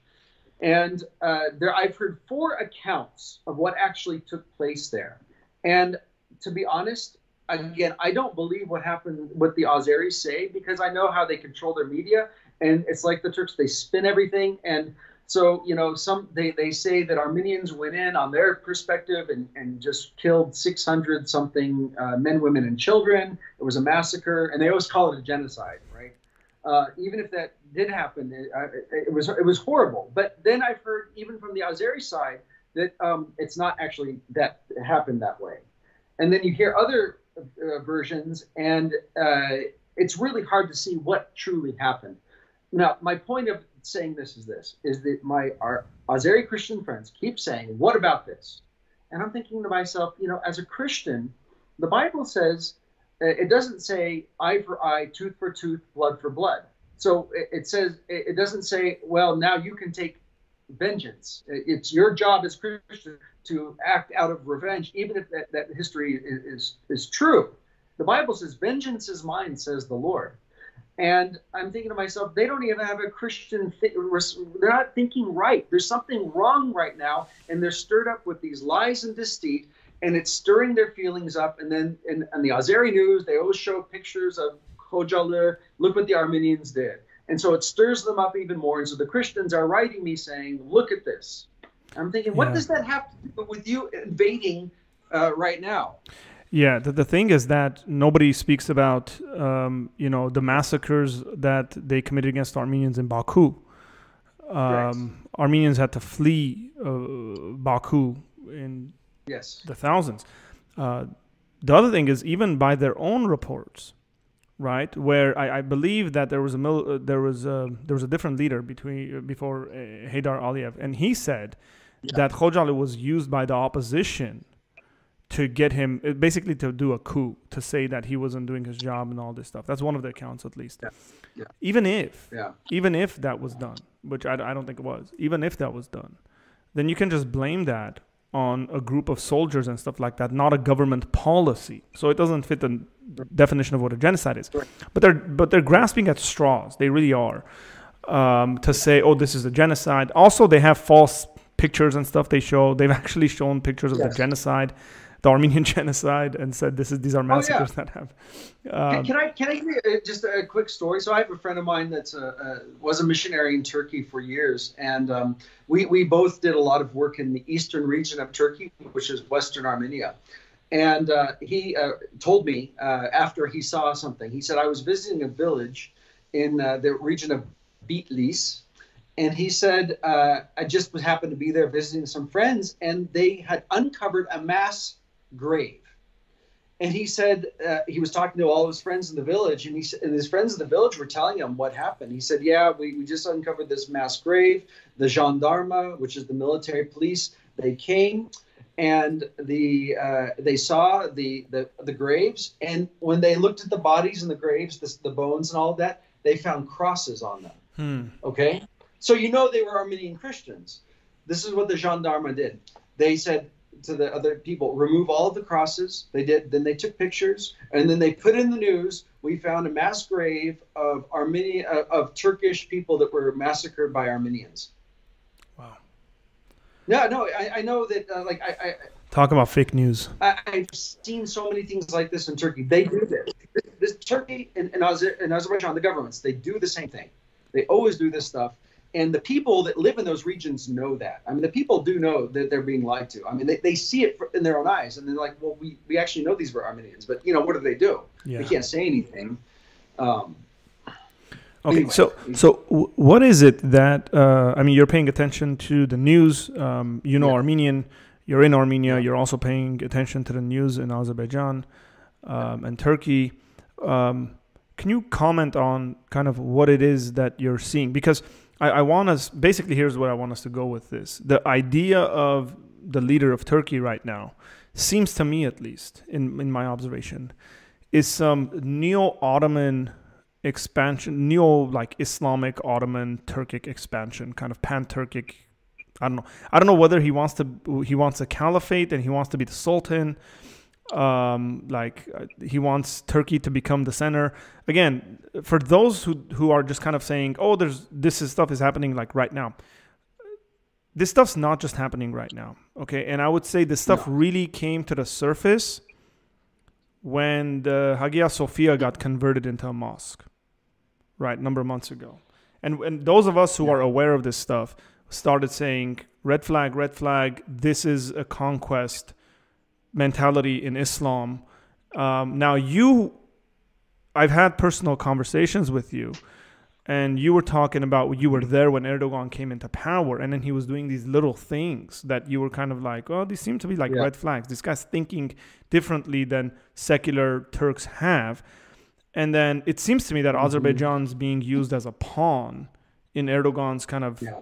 B: and uh, there I've heard four accounts of what actually took place there, and to be honest, again, I don't believe what happened, what the Azeris say, because I know how they control their media, and it's like the Turks, they spin everything. And so, you know, some they, they say that Armenians went in on their perspective and, and just killed 600 something uh, men, women, and children. It was a massacre, and they always call it a genocide, right? Uh, even if that did happen, it, it, was it was horrible. But then I've heard even from the Azeri side that um, it's not actually that happened that way. And then you hear other uh, versions, and uh, it's really hard to see what truly happened. Now, my point of saying this is this: is that my our Azeri Christian friends keep saying, "What about this?" And I'm thinking to myself, you know, as a Christian, the Bible says uh, it doesn't say eye for eye, tooth for tooth, blood for blood. So it says it doesn't say, well, now you can take vengeance. It's your job as Christian to act out of revenge, even if that, that history is, is, is true. The Bible says, Vengeance is mine, says the Lord. And I'm thinking to myself, they don't even have a Christian, th- they're not thinking right. There's something wrong right now, and they're stirred up with these lies and deceit, and it's stirring their feelings up. And then in, in the Azeri news, they always show pictures of Khojalı, look what the Armenians did. And so it stirs them up even more. And so the Christians are writing me saying, look at this. I'm thinking, what does that have to do with you invading uh, right now?
A: Yeah, the, the thing is that nobody speaks about, um, you know, the massacres that they committed against Armenians in Baku. Um, Armenians had to flee uh, Baku in
B: yes.
A: the thousands. Uh, the other thing is, even by their own reports, right? Where I, I believe that there was a mil- uh, there was a, there was a different leader between uh, before uh, Haydar Aliyev, and he said yeah. that Khojalı was used by the opposition to get him basically to do a coup to say that he wasn't doing his job and all this stuff. That's one of the accounts at least.
B: Yeah. Yeah.
A: Even if
B: yeah.
A: even if that was done, which I, I don't think it was, even if that was done, then you can just blame that on a group of soldiers and stuff like that, not a government policy. So it doesn't fit the definition of what a genocide is. But they're but they're grasping at straws. They really are um, to say, oh, this is a genocide. Also, they have false pictures and stuff. They show they've actually shown pictures of yes. the genocide the Armenian genocide and said this is these are massacres oh, yeah. that have.
B: Um, can, I can I give you just a quick story? So I have a friend of mine that's a, a was a missionary in Turkey for years, and um, we we both did a lot of work in the eastern region of Turkey, which is Western Armenia. And uh, he uh, told me uh, after he saw something, he said, I was visiting a village in uh, the region of Bitlis, and he said uh, I just happened to be there visiting some friends, and they had uncovered a mass grave. And he said uh, he was talking to all of his friends in the village, and he and his friends in the village were telling him what happened. He said, "Yeah, we, we just uncovered this mass grave. The gendarme, which is the military police, they came, and the uh, they saw the, the the graves. And when they looked at the bodies and the graves, the, the bones and all of that, they found crosses on them.
A: Hmm.
B: Okay, so you know they were Armenian Christians. This is what the gendarme did. They said to the other people, remove all of the crosses. They did. Then they took pictures, and then they put in the news. We found a mass grave of Armenian uh, of Turkish people that were massacred by Armenians.
A: Wow.
B: No, no, I, I know that. Uh, like I, I
A: talk about fake news.
B: I, have seen so many things like this in Turkey. They do this. This, Turkey and, and, and Azerbaijan, the governments, they do the same thing. They always do this stuff and the people that live in those regions know that. I mean, the people do know that they're being lied to. I mean, they, they see it in their own eyes, and they're like, "Well, we, we actually know these were Armenians, but you know, what do they do? Yeah. They can't say anything." Um,
A: okay, anyway. so so what is it that uh, I mean? You're paying attention to the news. Um, you know, yeah. Armenian you're in Armenia. You're also paying attention to the news in Azerbaijan um, and Turkey. Um, can you comment on kind of what it is that you're seeing? Because I, I want us basically here's where I want us to go with this. The idea of the leader of Turkey right now seems to me, at least in in my observation, is some neo-Ottoman expansion, neo like Islamic Ottoman Turkic expansion, kind of pan-Turkic. I don't know. I don't know whether he wants to he wants a caliphate and he wants to be the sultan um, like uh, he wants Turkey to become the center. Again, for those who who are just kind of saying, "Oh, there's this is stuff is happening like right now." This stuff's not just happening right now, okay? And I would say this stuff no. really came to the surface when the Hagia Sophia got converted into a mosque, right, a number of months ago. And, and those of us who yeah. are aware of this stuff started saying, red flag, red flag, this is a conquest mentality in Islam. Um, now, you, I've had personal conversations with you, and you were talking about you were there when Erdogan came into power, and then he was doing these little things that you were kind of like, oh, these seem to be like yeah. red flags. This guy's thinking differently than secular Turks have. And then it seems to me that mm-hmm. Azerbaijan's being used as a pawn in Erdogan's kind of yeah.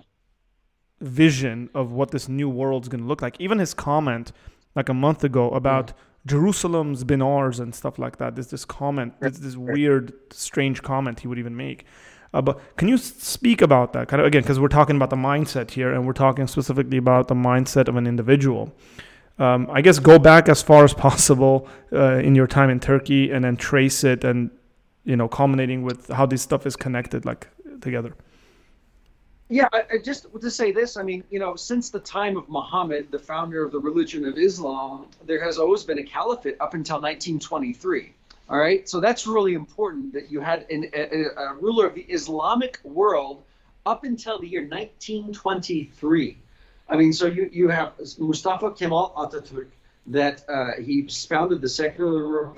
A: vision of what this new world's going to look like. Even his comment like a month ago about yeah. Jerusalem's been ours and stuff like that. There's this comment, there's this weird, strange comment he would even make. Uh, but can you speak about that kind of again because we're talking about the mindset here and we're talking specifically about the mindset of an individual um, i guess go back as far as possible uh, in your time in turkey and then trace it and you know culminating with how this stuff is connected like together
B: yeah, I, just to say this, I mean, you know, since the time of Muhammad, the founder of the religion of Islam, there has always been a caliphate up until 1923. All right, so that's really important that you had an, a, a ruler of the Islamic world up until the year 1923. I mean, so you, you have Mustafa Kemal Ataturk, that uh, he founded the Secular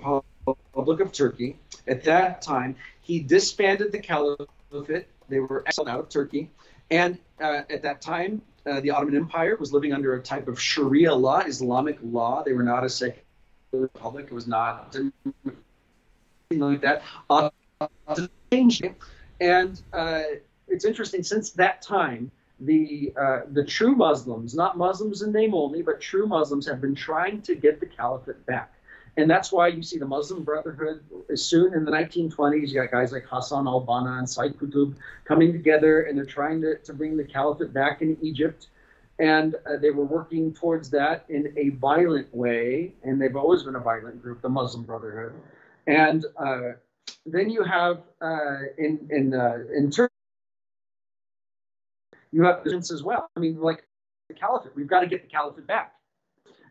B: Republic of Turkey. At that time, he disbanded the caliphate. They were exiled out of Turkey. And uh, at that time, uh, the Ottoman Empire was living under a type of Sharia law, Islamic law. They were not a secular republic. It was not like that. And uh, it's interesting, since that time, the uh, the true Muslims, not Muslims in name only, but true Muslims, have been trying to get the caliphate back. And that's why you see the Muslim Brotherhood soon in the 1920s. You got guys like Hassan al Banna and Said Qutb coming together, and they're trying to, to bring the caliphate back in Egypt. And uh, they were working towards that in a violent way, and they've always been a violent group, the Muslim Brotherhood. And uh, then you have uh, in in uh, in Turkey, you have this as well. I mean, like the caliphate, we've got to get the caliphate back.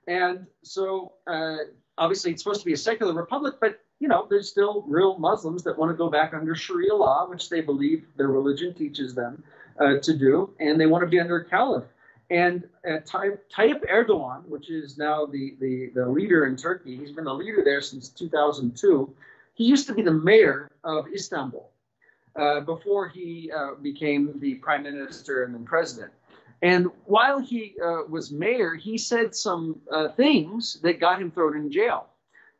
B: And so uh, obviously it's supposed to be a secular republic, but you know, there's still real Muslims that want to go back under Sharia law, which they believe their religion teaches them uh, to do, and they want to be under a caliph. And uh, Tayyip Erdogan, which is now the, the, the leader in Turkey, he's been the leader there since 2002. He used to be the mayor of Istanbul uh, before he uh, became the prime minister and then president. And while he uh, was mayor, he said some uh, things that got him thrown in jail.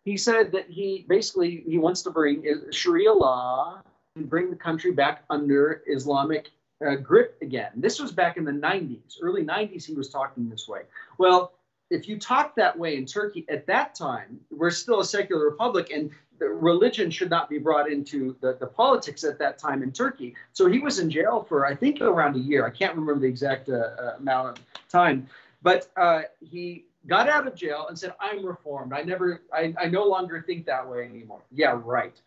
B: He said that he basically he wants to bring Sharia law and bring the country back under Islamic uh, grip again. This was back in the 90s, early 90s. He was talking this way. Well, if you talk that way in Turkey at that time, we're still a secular republic, and religion should not be brought into the, the politics at that time in Turkey. So he was in jail for, I think, around a year. I can't remember the exact uh, uh, amount of time. But uh, he got out of jail and said, I'm reformed. I never, I, I no longer think that way anymore. Yeah, right.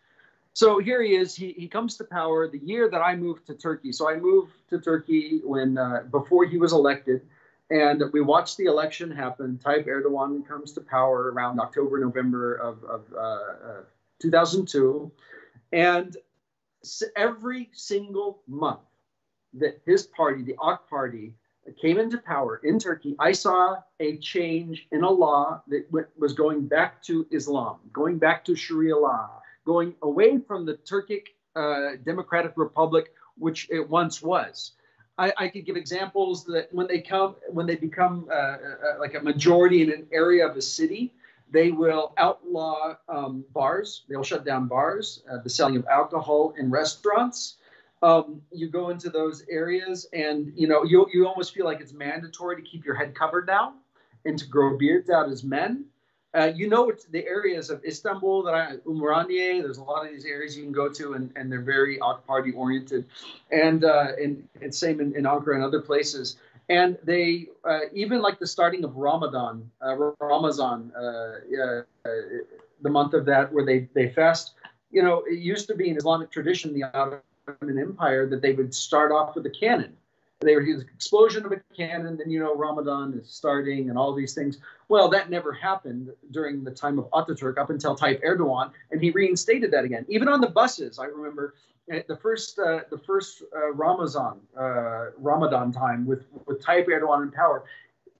B: So here he is. He, he comes to power the year that I moved to Turkey. So I moved to Turkey when uh, before he was elected. And we watched the election happen. Tayyip Erdogan comes to power around October, November of, of uh 2002. And every single month that his party, the AK Party, came into power in Turkey, I saw a change in a law that was going back to Islam, going back to Sharia law, going away from the Turkic uh, Democratic Republic, which it once was. I, I could give examples that when they come, when they become uh, uh, like a majority in an area of a city, they will outlaw um, bars. They'll shut down bars, uh, the selling of alcohol in restaurants. Um, you go into those areas, and you know you you almost feel like it's mandatory to keep your head covered now, and to grow beards out as men. Uh, you know, it's the areas of Istanbul that I, there's a lot of these areas you can go to, and, and they're very party oriented. And, uh, and, and same in, in Ankara and other places. And they, uh, even like the starting of Ramadan, uh, Ramazan, uh, uh, the month of that where they, they fast, you know, it used to be in Islamic tradition, in the Ottoman Empire, that they would start off with a cannon they would were the explosion of a cannon, then you know Ramadan is starting and all these things. Well, that never happened during the time of Ataturk up until Tayyip Erdogan, and he reinstated that again. Even on the buses, I remember the first uh, the first uh, Ramadan uh, Ramadan time with with Tayyip Erdogan in power,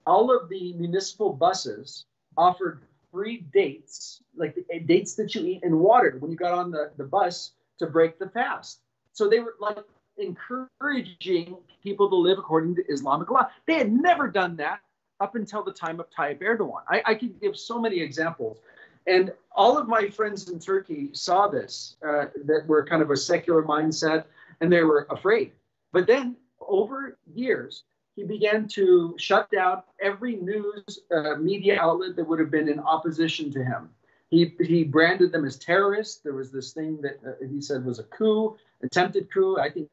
B: all of the municipal buses offered free dates, like the eh, dates that you eat and water when you got on the, the bus to break the fast. So they were like encouraging people to live according to Islamic law. They had never done that up until the time of Tayyip Erdogan. I, I give so many examples. And all of my friends in Turkey saw this, uh, that were kind of a secular mindset, and they were afraid. But then over years, he began to shut down every news uh, media outlet that would have been in opposition to him. He, he branded them as terrorists. There was this thing that uh, he said was a coup, attempted coup. I think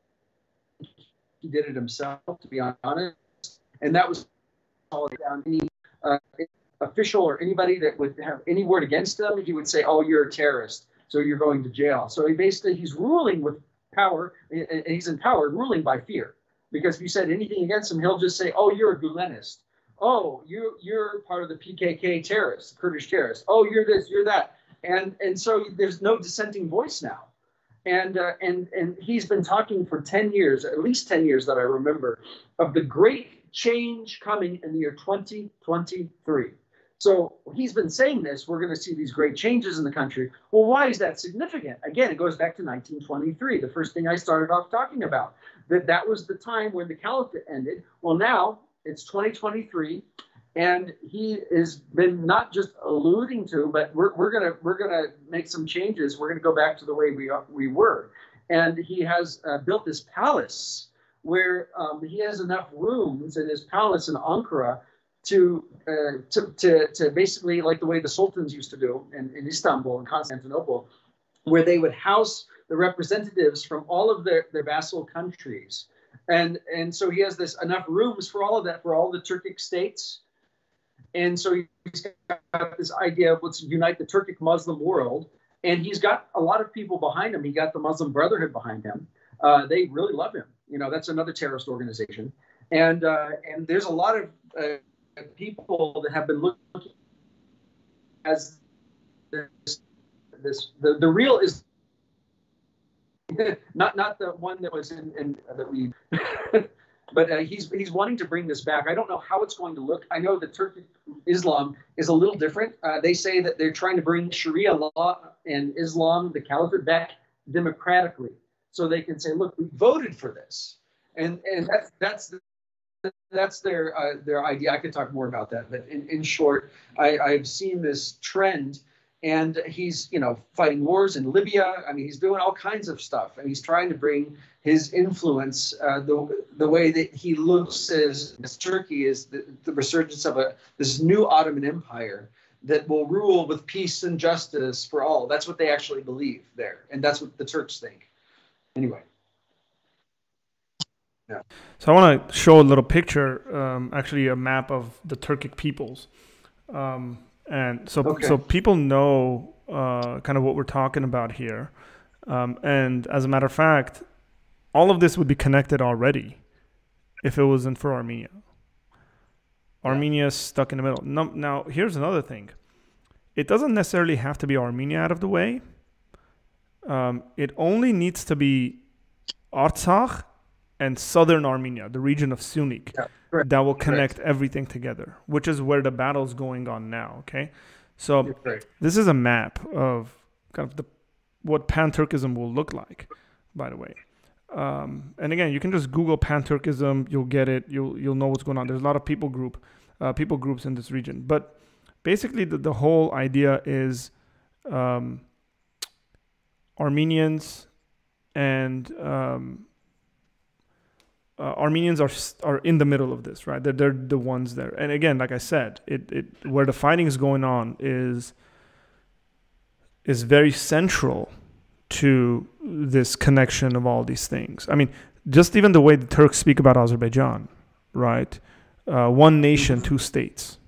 B: he did it himself, to be honest. And that was down any uh, official or anybody that would have any word against him. He would say, "Oh, you're a terrorist, so you're going to jail." So he basically he's ruling with power, and he's empowered, ruling by fear. Because if you said anything against him, he'll just say, "Oh, you're a Gulenist. Oh, you you're part of the PKK terrorists, Kurdish terrorists. Oh, you're this, you're that." And and so there's no dissenting voice now and uh, and and he's been talking for 10 years at least 10 years that i remember of the great change coming in the year 2023 so he's been saying this we're going to see these great changes in the country. Well why is that significant? Again it goes back to 1923 the first thing i started off talking about that that was the time when the caliphate ended. Well now it's 2023 and he has been not just alluding to, but we're, we're gonna we're gonna make some changes. We're gonna go back to the way we we were, and he has uh, built this palace where um, he has enough rooms in his palace in Ankara to, uh, to, to, to basically like the way the sultans used to do in, in Istanbul and Constantinople, where they would house the representatives from all of their, their vassal countries. And, and so he has this enough rooms for all of that, for all the Turkic states and so he's got this idea of let's unite the Turkic Muslim world. And he's got a lot of people behind him. He got the Muslim Brotherhood behind him. Uh, they really love him. You know, that's another terrorist organization. And uh, and there's a lot of uh, people that have been looking as this, this the, the real is not not the one that was in, in that we but uh, he's he's wanting to bring this back. I don't know how it's going to look. I know that Turkic Islam is a little different. Uh, they say that they're trying to bring Sharia law and Islam, the caliphate, back democratically, so they can say, "Look, we voted for this," and and that's that's that's their uh, their idea. I could talk more about that, but in, in short, I, I've seen this trend and he's you know fighting wars in Libya. I mean, he's doing all kinds of stuff, and he's trying to bring his influence. Uh, the the way that he looks as, as Turkey is the, the resurgence of a this new Ottoman Empire that will rule with peace and justice for all. That's what they actually believe there, and that's what the Turks think. Anyway.
A: Yeah. So I want to show a little picture, um, actually a map of the Turkic peoples. Um, and so okay. so people know uh, kind of what we're talking about here. Um, and as a matter of fact, all of this would be connected already if it wasn't for Armenia. Yeah. Armenia's stuck in the middle. Now, now, here's another thing. It doesn't necessarily have to be Armenia out of the way. Um, it only needs to be Artsakh and southern Armenia, the region of Syunik. Yeah that will connect Correct. everything together, which is where the battle's going on now. Okay, so this is a map of kind of the what Pan Turkism will look like. By the way, Um, and again, you can just Google Pan-Turkism. You'll get it. You'll you'll know what's going on. There's a lot of people group, uh, people groups in this region. But basically, the, the whole idea is um, Armenians and um, uh, Armenians are are in the middle of this, right? They're, they're the ones there. And again, like I said, it, it where the fighting is going on is is very central to this connection of all these things. I mean, just even the way the Turks speak about Azerbaijan, right? Uh, one nation, two states.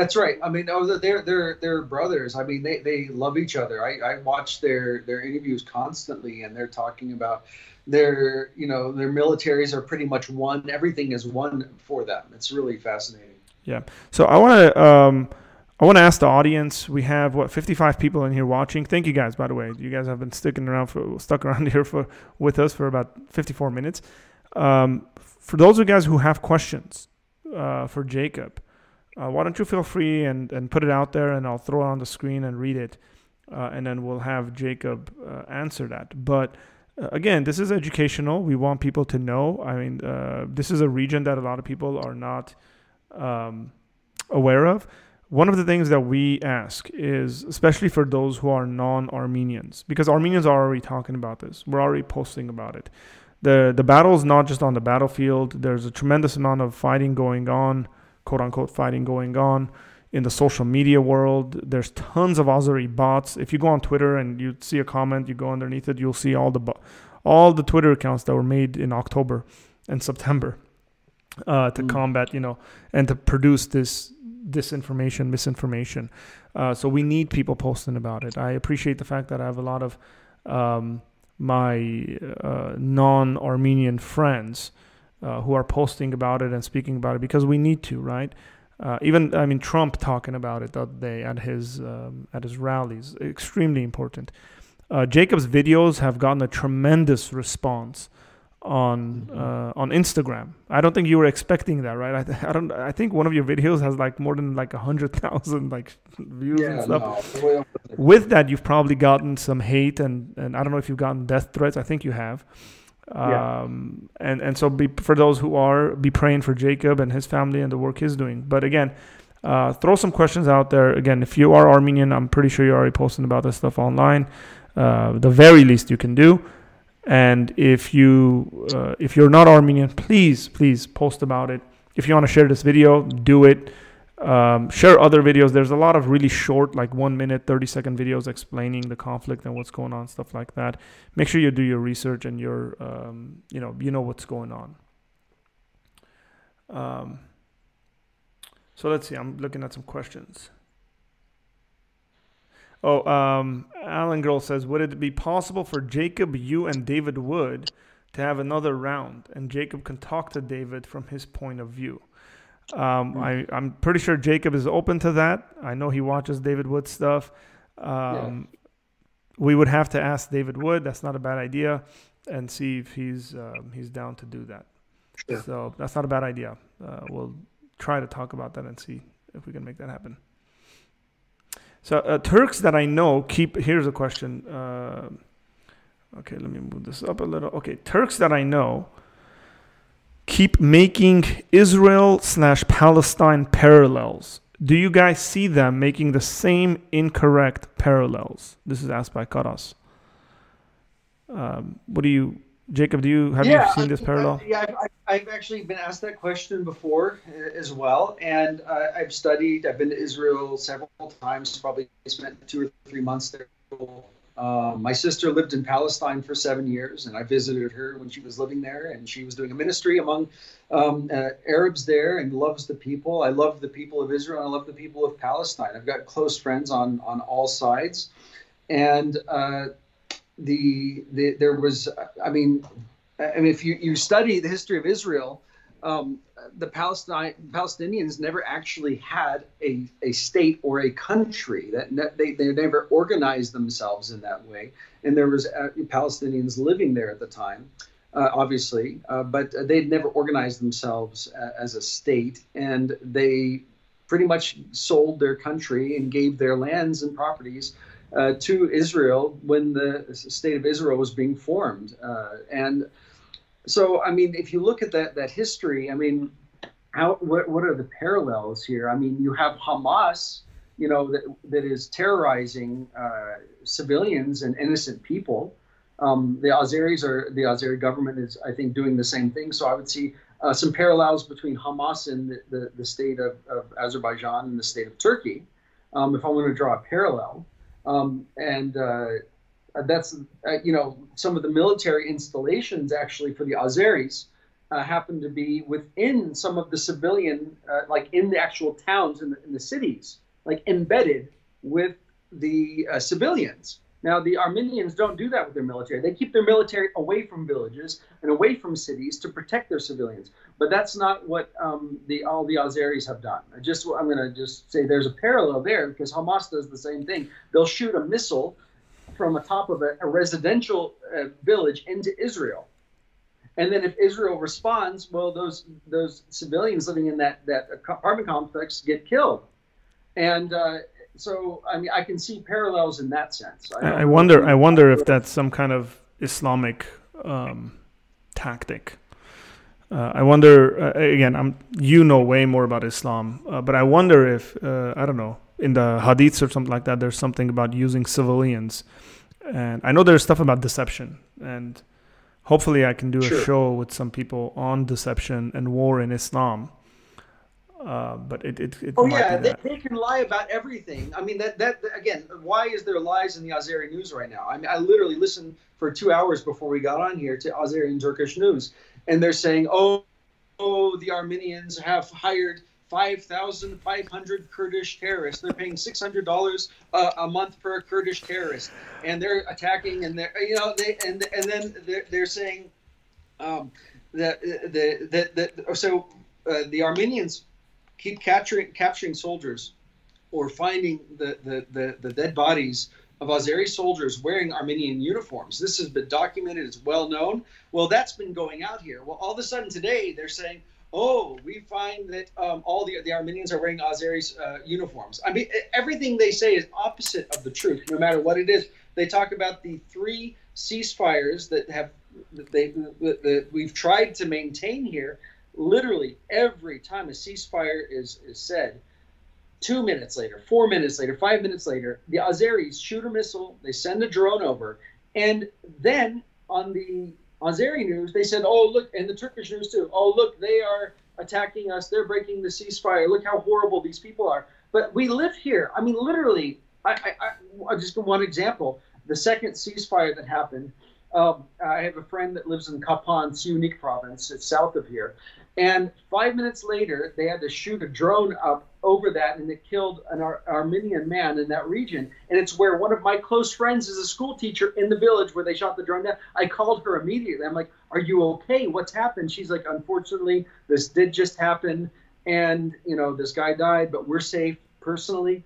B: That's right. I mean, oh, they're they're they're brothers. I mean, they, they love each other. I, I watch their their interviews constantly, and they're talking about their you know their militaries are pretty much one. Everything is one for them. It's really fascinating.
A: Yeah. So I want to um, I want to ask the audience. We have what 55 people in here watching. Thank you guys, by the way. You guys have been sticking around for stuck around here for with us for about 54 minutes. Um, for those of you guys who have questions uh, for Jacob, uh, why don't you feel free and and put it out there, and I'll throw it on the screen and read it, uh, and then we'll have Jacob uh, answer that. But uh, again, this is educational. We want people to know. I mean, uh, this is a region that a lot of people are not um, aware of. One of the things that we ask is, especially for those who are non-Armenians, because Armenians are already talking about this. We're already posting about it. the The battle is not just on the battlefield. There's a tremendous amount of fighting going on, quote unquote fighting going on in the social media world. There's tons of Azeri bots. If you go on Twitter and you see a comment, you go underneath it, you'll see all the all the Twitter accounts that were made in October and September uh, to mm. combat, you know, and to produce this disinformation, misinformation. Uh, so we need people posting about it. I appreciate the fact that I have a lot of um, my uh, non-Armenian friends uh, who are posting about it and speaking about it because we need to, right? Uh, even I mean Trump talking about it the other day at his um, at his rallies, extremely important. Uh, Jacob's videos have gotten a tremendous response on mm-hmm. uh, on Instagram. I don't think you were expecting that, right? I, th- I don't. I think one of your videos has like more than like a hundred thousand like views yeah, and stuff. No. With that, you've probably gotten some hate and and I don't know if you've gotten death threats. I think you have. Um, and and so be, for those who are, be praying for Jacob and his family and the work he's doing. But again, uh, throw some questions out there. Again, if you are Armenian, I'm pretty sure you're already posting about this stuff online. Uh, the very least you can do. And if you uh, if you're not Armenian, please please post about it. If you want to share this video, do it. Um, share other videos. There's a lot of really short, like one minute, 30 second videos explaining the conflict and what's going on, stuff like that. Make sure you do your research and your, um, you know, you know what's going on. Um, so let's see. I'm looking at some questions. Oh, um, Alan Girl says, would it be possible for Jacob, you, and David Wood to have another round, and Jacob can talk to David from his point of view? Um, hmm. I, I'm pretty sure Jacob is open to that. I know he watches David Wood stuff. Um, yeah. We would have to ask David Wood. That's not a bad idea, and see if he's um, he's down to do that. Yeah. So that's not a bad idea. Uh, we'll try to talk about that and see if we can make that happen. So uh, Turks that I know keep. Here's a question. Uh, okay, let me move this up a little. Okay, Turks that I know keep making Israel slash Palestine parallels. Do you guys see them making the same incorrect parallels? This is asked by Karas. Um, what do you, Jacob? Do you have yeah, you seen this parallel?
B: I, yeah, I've, I've, actually been asked that question before uh, as well, and uh, I've studied. I've been to Israel several times. Probably spent two or three months there uh, my sister lived in Palestine for seven years, and I visited her when she was living there, and she was doing a ministry among um, uh, Arabs there, and loves the people. I love the people of Israel. I love the people of Palestine. I've got close friends on on all sides, and uh, the, the there was, I mean, I mean, if you you study the history of Israel. Um, the Palestine Palestinians never actually had a, a state or a country that they, they never organized themselves in that way and there was uh, Palestinians living there at the time uh, obviously uh, but they'd never organized themselves uh, as a state and they pretty much sold their country and gave their lands and properties uh, to Israel when the state of Israel was being formed. Uh, and so, I mean, if you look at that that history, I mean, how what, what are the parallels here? I mean, you have Hamas, you know, that that is terrorizing uh, civilians and innocent people. Um, the Azeris are the Azeri government is, I think, doing the same thing. So I would see uh, some parallels between Hamas and the, the, the state of, of, Azerbaijan and the state of Turkey, um, if I want to draw a parallel. Um, and uh, that's, uh, you know, some of the military installations actually for the Azeris uh, happen to be within some of the civilian, uh, like in the actual towns and the, in the cities, like embedded with the uh, civilians. Now, the Armenians don't do that with their military. They keep their military away from villages and away from cities to protect their civilians. But that's not what um, the all the Azeris have done. I just I'm going to just say there's a parallel there because Hamas does the same thing. They'll shoot a missile from the top of a, a residential uh, village into Israel, and then if Israel responds, well, those those civilians living in that that apartment complex get killed. And uh, so I mean, I can see parallels in that sense.
A: I, I wonder. I wonder if that's some kind of Islamic um, tactic. Uh, I wonder uh, again. I'm you know way more about Islam, uh, but I wonder if uh, I don't know in the hadiths or something like that. There's something about using civilians, and I know there's stuff about deception, and hopefully I can do sure. a show with some people on deception and war in Islam uh, but it, it, it
B: oh yeah, they, they, can lie about everything. I mean that that again, why is there lies in the Azeri news right now? I mean, I literally listened for two hours before we got on here to Azeri and Turkish news, and they're saying, oh, oh, the Armenians have hired 5,500 Kurdish terrorists. They're paying $600 uh, a month per Kurdish terrorist, and they're attacking, and they're you know they and and then they're, they're saying um, that the that that so uh, the Armenians keep capturing capturing soldiers or finding the, the, the, the, dead bodies of Azeri soldiers wearing Armenian uniforms. This has been documented, it's well known. Well, that's been going out here. Well, all of a sudden today they're saying, oh, we find that um, all the, the Armenians are wearing Azeri uh, uniforms. I mean, everything they say is opposite of the truth, no matter what it is. They talk about the three ceasefires that have that they that we've tried to maintain here literally every time a ceasefire is, is said, two minutes later, four minutes later, five minutes later, the Azeris shoot a missile, they send a drone over, and then on the Azeri news, they said, oh, look, and the Turkish news too, oh, look, they are attacking us, they're breaking the ceasefire, look how horrible these people are. But we live here. I mean, literally, I, I, I just one example. The second ceasefire that happened, um, I have a friend that lives in Kapan, Syunik province. It's south of here. And five minutes later, they had to shoot a drone up over that, and it killed an Ar- Armenian man in that region. And it's where one of my close friends is a school teacher in the village where they shot the drone down. I called her immediately. I'm like, "Are you okay? What's happened?" She's like, "Unfortunately, this did just happen, and you know, this guy died, but we're safe personally."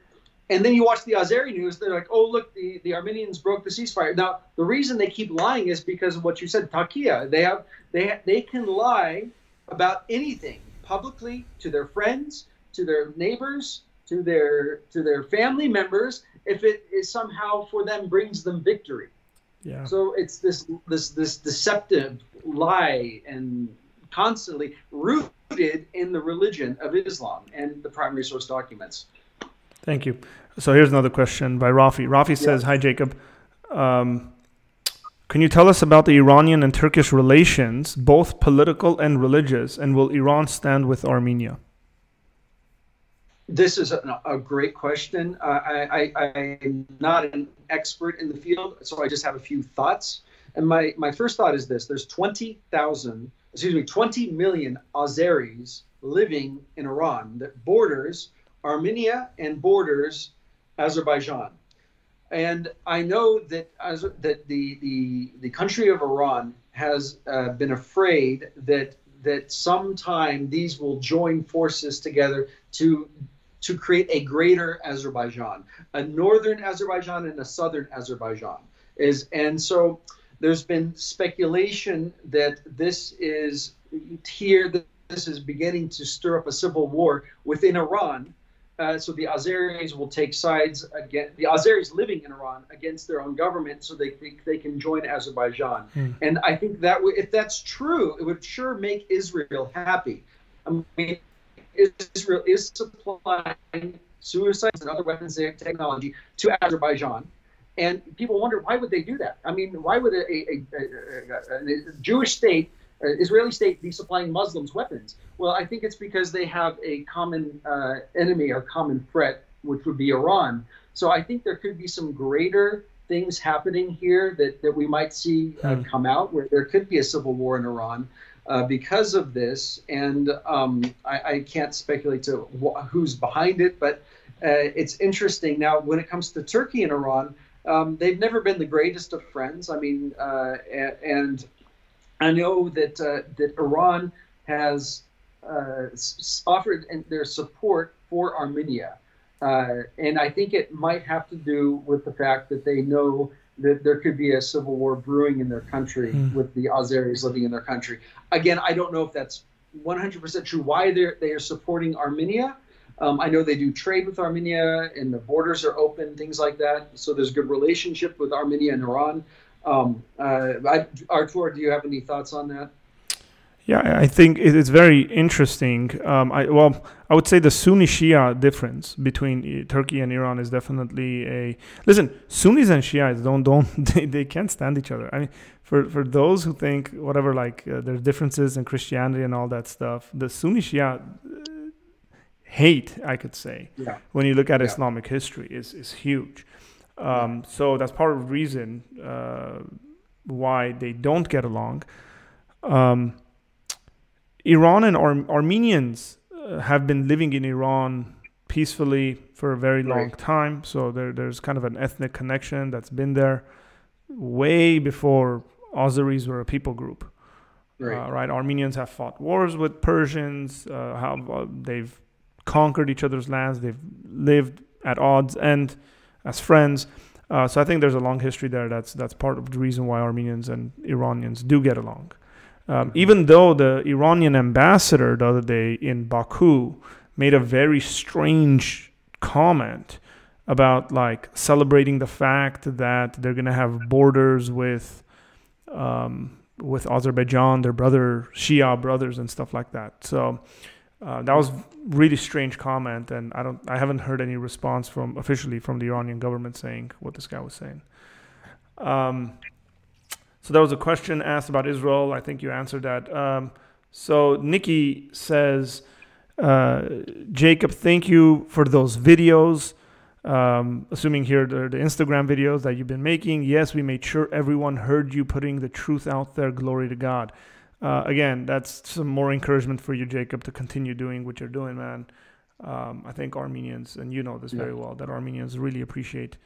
B: And then you watch the Azeri news, they're like, oh, look, the, the Armenians broke the ceasefire. Now, the reason they keep lying is because of what you said, Taqiyya. They have they they can lie about anything publicly to their friends, to their neighbors, to their to their family members if it is somehow for them brings them victory. Yeah. So it's this this this deceptive lie and constantly rooted in the religion of Islam and the primary source documents.
A: Thank you. So here's another question by Rafi. Rafi says, "Hi Jacob. Um, can you tell us about the Iranian and Turkish relations, both political and religious, and will Iran stand with Armenia?
B: This is a, a great question. Uh, I, I, am not an expert in the field, so I just have a few thoughts. And my, my first thought is this there's 20,000, excuse me, 20 million Azeris living in Iran that borders Armenia and borders Azerbaijan. And I know that as, that the, the the country of Iran has uh, been afraid that that sometime these will join forces together to to create a greater Azerbaijan, a northern Azerbaijan and a southern Azerbaijan. Is and so there's been speculation that this is here that this is beginning to stir up a civil war within Iran uh, so the Azeris will take sides against the Azeris living in Iran against their own government, so they think they can join Azerbaijan. Hmm. And I think that w- if that's true, it would sure make Israel happy. I mean, Israel is supplying suicides and other weapons and technology to Azerbaijan. And people wonder why would they do that? I mean, why would a, a, a, a Jewish state, Israeli state, be supplying Muslims weapons? Well, I think it's because they have a common uh, enemy or common threat, which would be Iran. So I think there could be some greater things happening here that, that we might see uh, hmm. come out, where there could be a civil war in Iran. Uh, because of this, and um, I, I, can't speculate to wh- who's behind it, but uh, it's interesting. Now, when it comes to Turkey and Iran, um, they've never been the greatest of friends. I mean, uh, and I know that uh, that Iran has uh, offered their support for Armenia. And I think it might have to do with the fact that they know that there could be a civil war brewing in their country mm. with the Azeris living in their country. Again, I don't know if that's 100% true why they're, they are supporting Armenia. Um, I know they do trade with Armenia and the borders are open, things like that. So there's a good relationship with Armenia and Iran. Um, uh, I, Artur, do you have any thoughts on that?
A: Yeah, I think it's very interesting. Um, I, well, I would say the Sunni Shia difference between Turkey and Iran is definitely a listen. Sunnis and Shiites don't don't they, they can't stand each other. I mean, for for those who think whatever like uh, there's differences in Christianity and all that stuff, the Sunni Shia uh, hate I could say yeah. when you look at yeah. Islamic history is is huge. Um, yeah. So that's part of the reason uh, why they don't get along. Um, Iran and Ar- Armenians uh, have been living in Iran peacefully for a very long right. time. So there, there's kind of an ethnic connection that's been there way before Azeris were a people group. Right. Uh, right. Armenians have fought wars with Persians. Uh, how uh, they've conquered each other's lands. They've lived at odds and as friends. Uh, so I think there's a long history there. That's that's part of the reason why Armenians and Iranians do get along. Um, even though the Iranian ambassador the other day in Baku made a very strange comment about like celebrating the fact that they're gonna have borders with um, with Azerbaijan, their brother Shia brothers and stuff like that. So uh, that was really strange comment, and I don't I haven't heard any response from officially from the Iranian government saying what this guy was saying. Um, so there was a question asked about Israel. I think you answered that. Um, so Nikki says, uh, Jacob, thank you for those videos. Um, assuming here the, the Instagram videos that you've been making. Yes, we made sure everyone heard you putting the truth out there. Glory to God. Uh, again, that's some more encouragement for you, Jacob, to continue doing what you're doing, man. Um, I think Armenians, and you know this yeah. very well, that Armenians really appreciate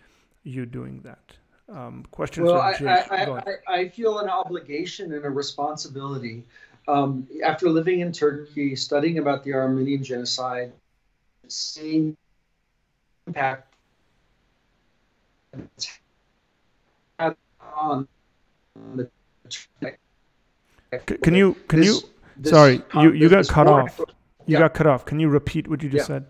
A: you doing that um, questions
B: well, I, I, I, I, feel an obligation and a responsibility. Um, after living in Turkey, studying about the Armenian genocide, seeing impact on
A: the can you can this, you this, sorry you you got cut off you yeah. got cut off can you repeat what you just yeah. said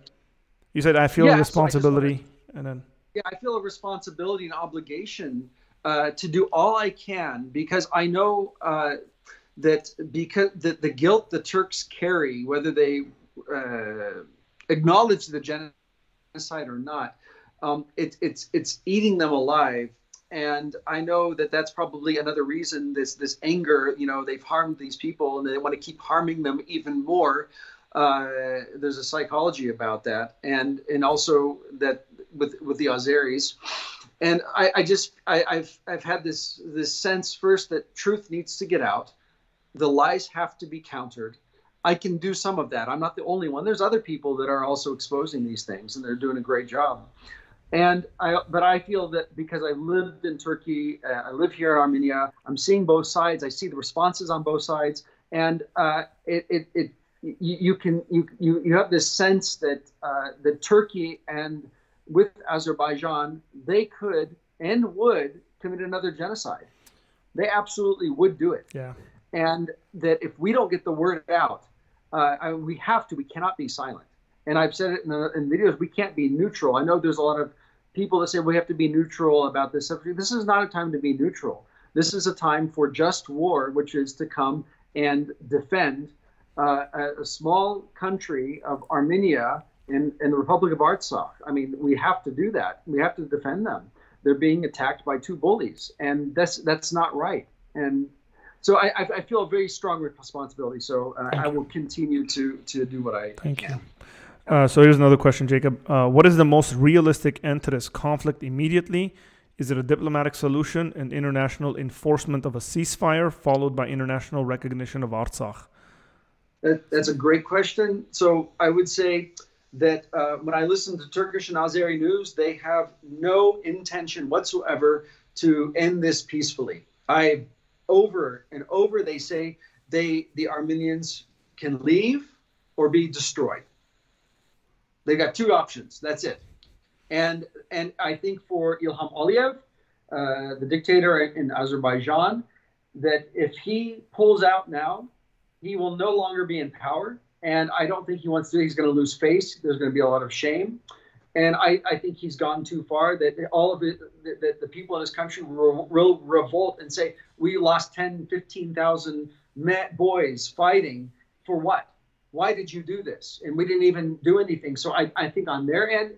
A: you said i feel yeah, a responsibility so and then
B: yeah, I feel a responsibility and obligation uh, to do all I can because I know uh, that because the, the guilt the Turks carry, whether they uh, acknowledge the genocide or not, um, it, it's it's eating them alive. And I know that that's probably another reason this this anger. You know, they've harmed these people and they want to keep harming them even more. Uh, there's a psychology about that, and and also that with with the Azeris, and I, I just I, have I've had this this sense first that truth needs to get out, the lies have to be countered. I can do some of that. I'm not the only one. There's other people that are also exposing these things, and they're doing a great job. And I, but I feel that because I lived in Turkey, uh, I live here in Armenia. I'm seeing both sides. I see the responses on both sides, and uh, it, it, it you, you, can you, you you have this sense that uh, that Turkey and with Azerbaijan, they could and would commit another genocide. They absolutely would do it.
A: Yeah.
B: And that if we don't get the word out, uh, I mean, we have to. We cannot be silent. and I've said it in, the, in videos, we can't be neutral. I know there's a lot of people that say we have to be neutral about this subject. This is not a time to be neutral. This is a time for just war, which is to come and defend uh, a, a, small country of Armenia in, in the Republic of Artsakh. I mean, we have to do that. We have to defend them. They're being attacked by two bullies, and that's that's not right. And so I, I feel a very strong responsibility. So uh, I will continue to to do what I
A: Thank can. You. Uh, so here's another question, Jacob. Uh, what is the most realistic end to this conflict immediately? Is it a diplomatic solution and international enforcement of a ceasefire followed by international recognition of Artsakh?
B: That, that's a great question. So I would say that uh, when I listen to Turkish and Azeri news, they have no intention whatsoever to end this peacefully. I over and over they say they the Armenians can leave or be destroyed. They got two options. That's it. And and I think for Ilham Aliyev, uh, the dictator in Azerbaijan, that if he pulls out now, he will no longer be in power. And I don't think he wants to. He's going to lose face. There's going to be a lot of shame. And I, I think he's gone too far that all of it, that the people in his country will, will revolt and say, we lost 10, 15,000 boys fighting for what? Why did you do this? And we didn't even do anything. So I, I think on their end,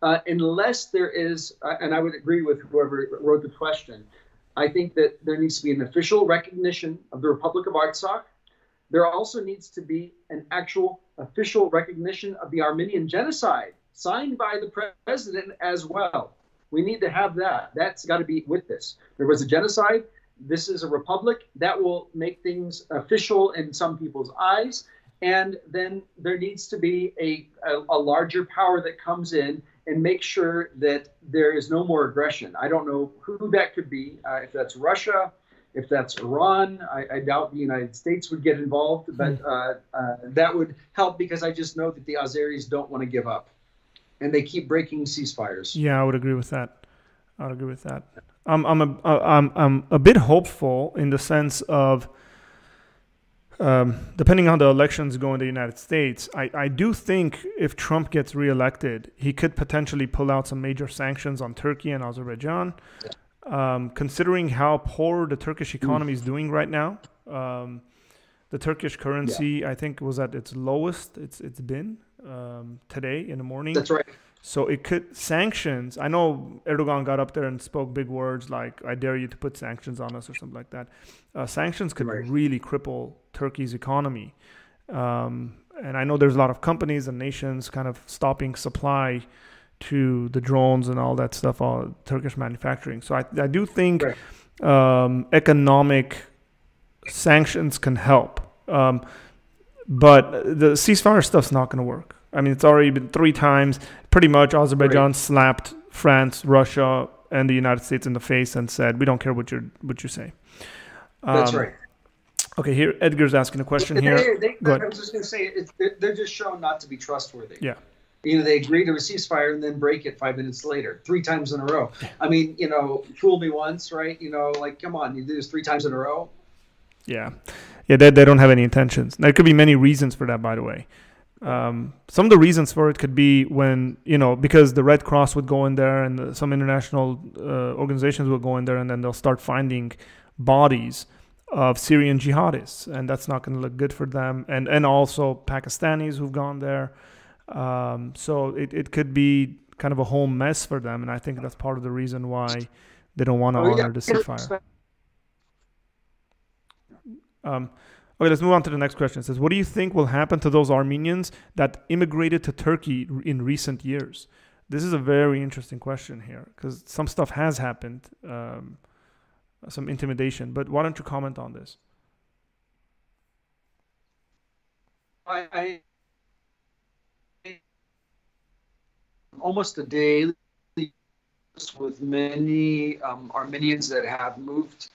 B: uh, unless there is, uh, and I would agree with whoever wrote the question, I think that there needs to be an official recognition of the Republic of Artsakh. There also needs to be an actual official recognition of the Armenian genocide signed by the president as well. We need to have that. That's got to be with this. There was a genocide. This is a republic. That will make things official in some people's eyes. And then there needs to be a, a, a larger power that comes in and make sure that there is no more aggression. I don't know who that could be, uh, if that's Russia, if that's Iran. I, I, doubt the United States would get involved, but hmm. uh, uh, that would help because I just know that the Azeris don't want to give up, and they keep breaking ceasefires.
A: Yeah, I would agree with that. I would agree with that. I'm I'm a I'm I'm a bit hopeful in the sense of um, depending on the elections go in the United States, I, I do think if Trump gets reelected, he could potentially pull out some major sanctions on Turkey and Azerbaijan. Um, considering how poor the Turkish economy is doing right now, um, the Turkish currency yeah. I think was at its lowest it's it's been um, today in the morning.
B: That's right.
A: So it could sanctions. I know Erdogan got up there and spoke big words like "I dare you to put sanctions on us" or something like that. Uh, sanctions could right. really cripple Turkey's economy. Um, and I know there's a lot of companies and nations kind of stopping supply to the drones and all that stuff, all Turkish manufacturing. So I, I do think right. um, economic sanctions can help. Um, but the ceasefire stuff's not going to work. I mean, it's already been three times. Pretty much, Azerbaijan right. slapped France, Russia, and the United States in the face and said, "We don't care what you what you say."
B: Um, That's right.
A: Okay, here Edgar's asking a question they, here.
B: They, they, I was just going to say they're, they're just shown not to be trustworthy.
A: Yeah.
B: You know, they agree to a ceasefire and then break it five minutes later, three times in a row. I mean, you know, fool me once, right? You know, like, come on, you do this three times in a row.
A: Yeah. Yeah, they, they don't have any intentions. There could be many reasons for that, by the way. Um, some of the reasons for it could be when you know because the Red Cross would go in there and some international uh, organizations will go in there and then they'll start finding bodies of Syrian jihadists, and that's not going to look good for them. And and also Pakistanis who've gone there. Um, so it, it could be kind of a whole mess for them, and I think that's part of the reason why they don't want to oh, honor yeah. the ceasefire. Um, Okay, let's move on to the next question. It says, What do you think will happen to those Armenians that immigrated to Turkey in recent years? This is a very interesting question here because some stuff has happened, um, some intimidation. But why don't you comment on this?
B: I, I almost a daily with many um, Armenians that have moved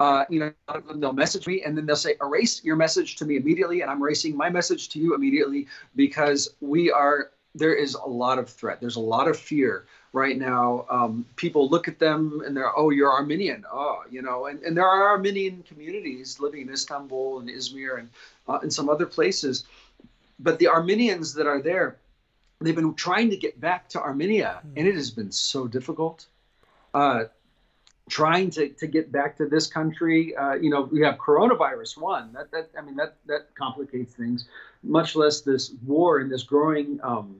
B: uh, you know, they'll message me and then they'll say, erase your message to me immediately. And I'm erasing my message to you immediately because we are, there is a lot of threat. There's a lot of fear right now. Um, people look at them and they're, oh, you're Armenian. Oh, you know, and, and there are Armenian communities living in Istanbul and Izmir and uh, in some other places. But the Armenians that are there, they've been trying to get back to Armenia, and it has been so difficult. Uh, trying to, to get back to this country, uh, you know, we have coronavirus one. That, that I mean, that that complicates things. Much less this war and this growing um,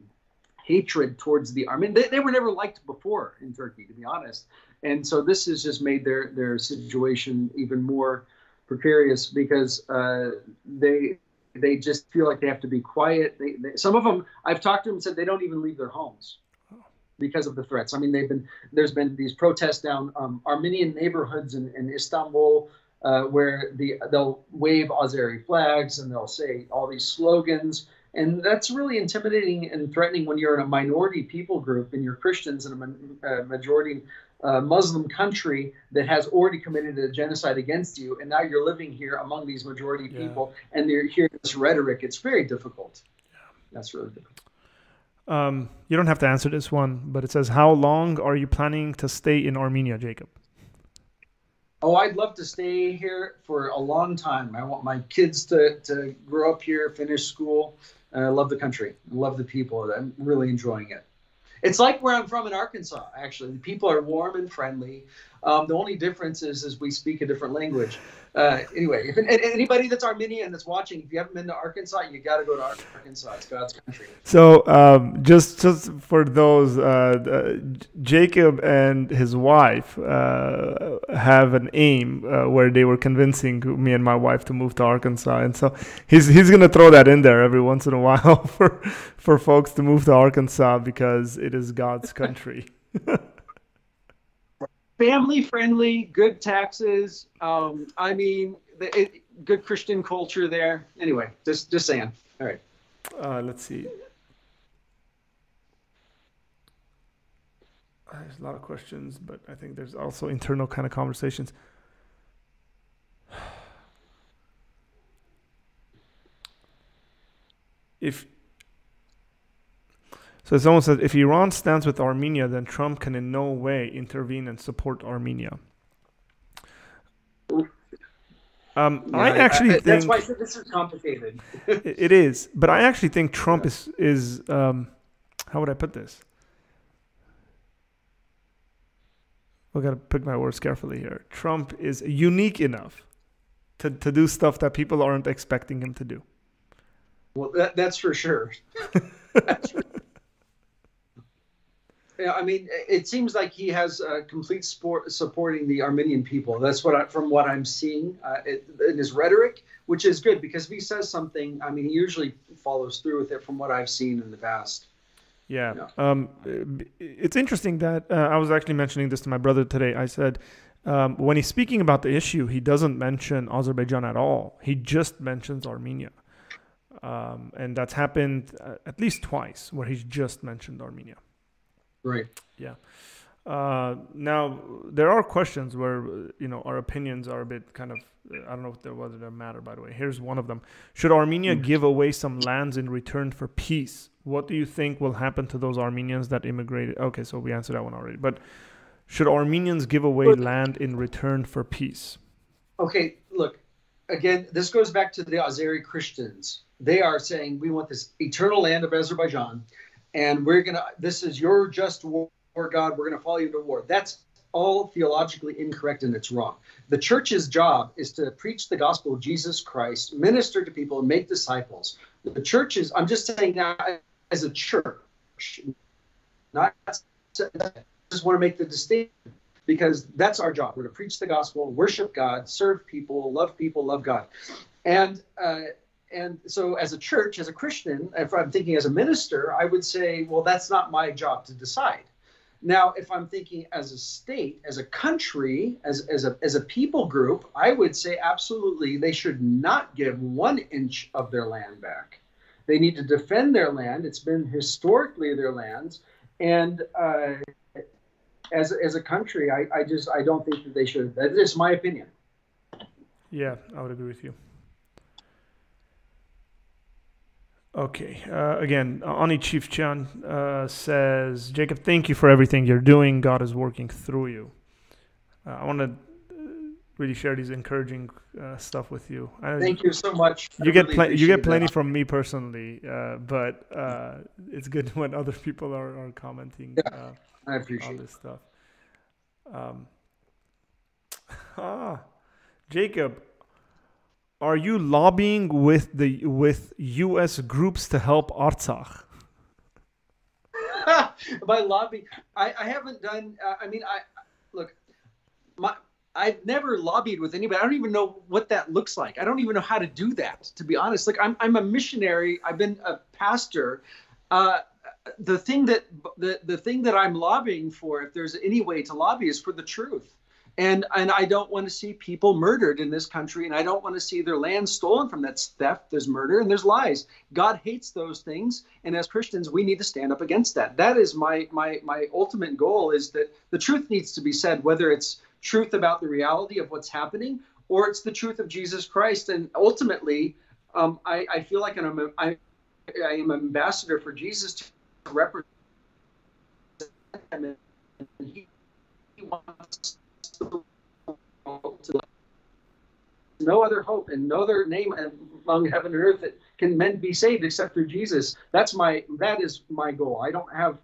B: hatred towards the Armenian. They, they were never liked before in Turkey, to be honest. And so this has just made their their situation even more precarious because uh, they they just feel like they have to be quiet. They, they, some of them, I've talked to them said they don't even leave their homes because of the threats. I mean, they've been there's been these protests down um, Armenian neighborhoods in, in Istanbul uh, where the they'll wave Azeri flags and they'll say all these slogans. And that's really intimidating and threatening when you're in a minority people group and you're Christians and a, a majority uh, Muslim country that has already committed a genocide against you, and now you're living here among these majority yeah. people, and they're hearing this rhetoric. It's very difficult. Yeah. That's really difficult.
A: Um, you don't have to answer this one, but it says, "How long are you planning to stay in Armenia, Jacob?"
B: Oh, I'd love to stay here for a long time. I want my kids to, to grow up here, finish school. I love the country. I love the people. I'm really enjoying it. It's like where I'm from in Arkansas. Actually, the people are warm and friendly. Um, the only difference is, is we speak a different language. Uh, anyway, if, anybody that's Armenian that's watching, if you haven't been to Arkansas, you got to go to Arkansas. It's God's country.
A: So, um, just just for those, uh, uh, Jacob and his wife uh, have an aim uh, where they were convincing me and my wife to move to Arkansas, and so he's he's gonna throw that in there every once in a while for for folks to move to Arkansas because it is God's country.
B: family friendly, good taxes. Um, I mean, the, it, good Christian culture there. Anyway, just just saying. All right.
A: Uh, let's see. There's a lot of questions, but I think there's also internal kind of conversations. If so it's almost that if Iran stands with Armenia, then Trump can in no way intervene and support Armenia. Um, yeah, I actually I, think
B: that's why this is complicated.
A: it is, but I actually think Trump is is um, how would I put this? I got to pick my words carefully here. Trump is unique enough to to do stuff that people aren't expecting him to do.
B: Well, that, that's for sure. that's for I mean, it seems like he has uh, complete support supporting the Armenian people. That's what I, from what I'm seeing uh, it, in his rhetoric, which is good because if he says something, I mean, he usually follows through with it. From what I've seen in the past.
A: Yeah, yeah. Um, it's interesting that uh, I was actually mentioning this to my brother today. I said um, when he's speaking about the issue, he doesn't mention Azerbaijan at all. He just mentions Armenia. Um, and that's happened uh, at least twice where he's just mentioned Armenia.
B: Right.
A: Yeah. Uh, now there are questions where you know our opinions are a bit kind of I don't know if there whether they matter. By the way, here's one of them: Should Armenia mm-hmm. give away some lands in return for peace? What do you think will happen to those Armenians that immigrated? Okay, so we answered that one already. But should Armenians give away land in return for peace?
B: Okay, look, again, this goes back to the Azeri Christians. They are saying we want this eternal land of Azerbaijan and we're gonna this is your just war god we're gonna follow you to war. That's all theologically incorrect and it's wrong. The church's job is to preach the gospel of jesus christ minister to people and make disciples. The church is i'm just saying now as a church not I just want to make the distinction because that's our job. We're to preach the gospel worship god serve people love people love god. And uh, and so as a church as a christian if i'm thinking as a minister i would say well that's not my job to decide. Now if i'm thinking as a state as a country as, as, a, as a people group i would say absolutely they should not give one inch of their land back. They need to defend their land. It's been historically their lands and uh, as, as a country I, I just i don't think that they should. That's my opinion.
A: Yeah i would agree with you Okay. Uh, again, Ani Chief Chan uh, says, Jacob, thank you for everything you're doing. God is working through you. Uh, I want to really share these encouraging uh, stuff with you.
B: Thank you so much.
A: You I get really you get plenty that. from me personally, uh, but uh, it's good when other people are, are commenting.
B: Yeah, uh, I appreciate
A: all this stuff. Um, ah, Jacob, are you lobbying with the with U.S. groups to help Artsakh?
B: By lobbying, I, I haven't done. Uh, I mean, I look, my I've never lobbied with anybody. I don't even know what that looks like. I don't even know how to do that, to be honest. Like I'm, I'm a missionary. I've been a pastor. Uh, the thing that the, the thing that I'm lobbying for, if there's any way to lobby, is for the truth. And and I don't want to see people murdered in this country, and I don't want to see their land stolen from. That's theft. There's murder and there's lies. God hates those things, and as Christians, we need to stand up against that. That is my my my ultimate goal. Is that the truth needs to be said, whether it's truth about the reality of what's happening, or it's the truth of Jesus Christ. And ultimately, um, I, I, feel like I'm, I, I am an ambassador for Jesus to represent him. And he, he wants no other hope and no other name among heaven and earth that can men be saved except through Jesus. That's my that is my goal. I don't have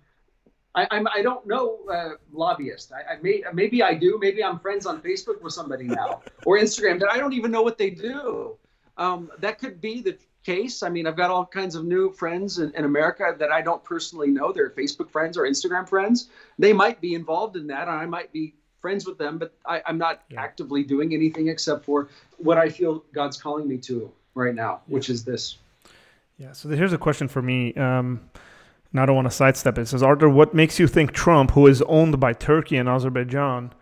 B: I, I'm I don't know uh, lobbyist. I, I may maybe I do. Maybe I'm friends on Facebook with somebody now or Instagram that I don't even know what they do. Um, that could be the case. I mean, I've got all kinds of new friends in, in, America that I don't personally know. They're Facebook friends or Instagram friends. They might be involved in that, and I might be friends with them, but I, am not yeah. actively doing anything except for what I feel God's calling me to right now, yeah. which is this.
A: Yeah. So here's a question for me. Um, and I don't want to sidestep it. It says, Arthur, what makes you think Trump, who is owned by Turkey and Azerbaijan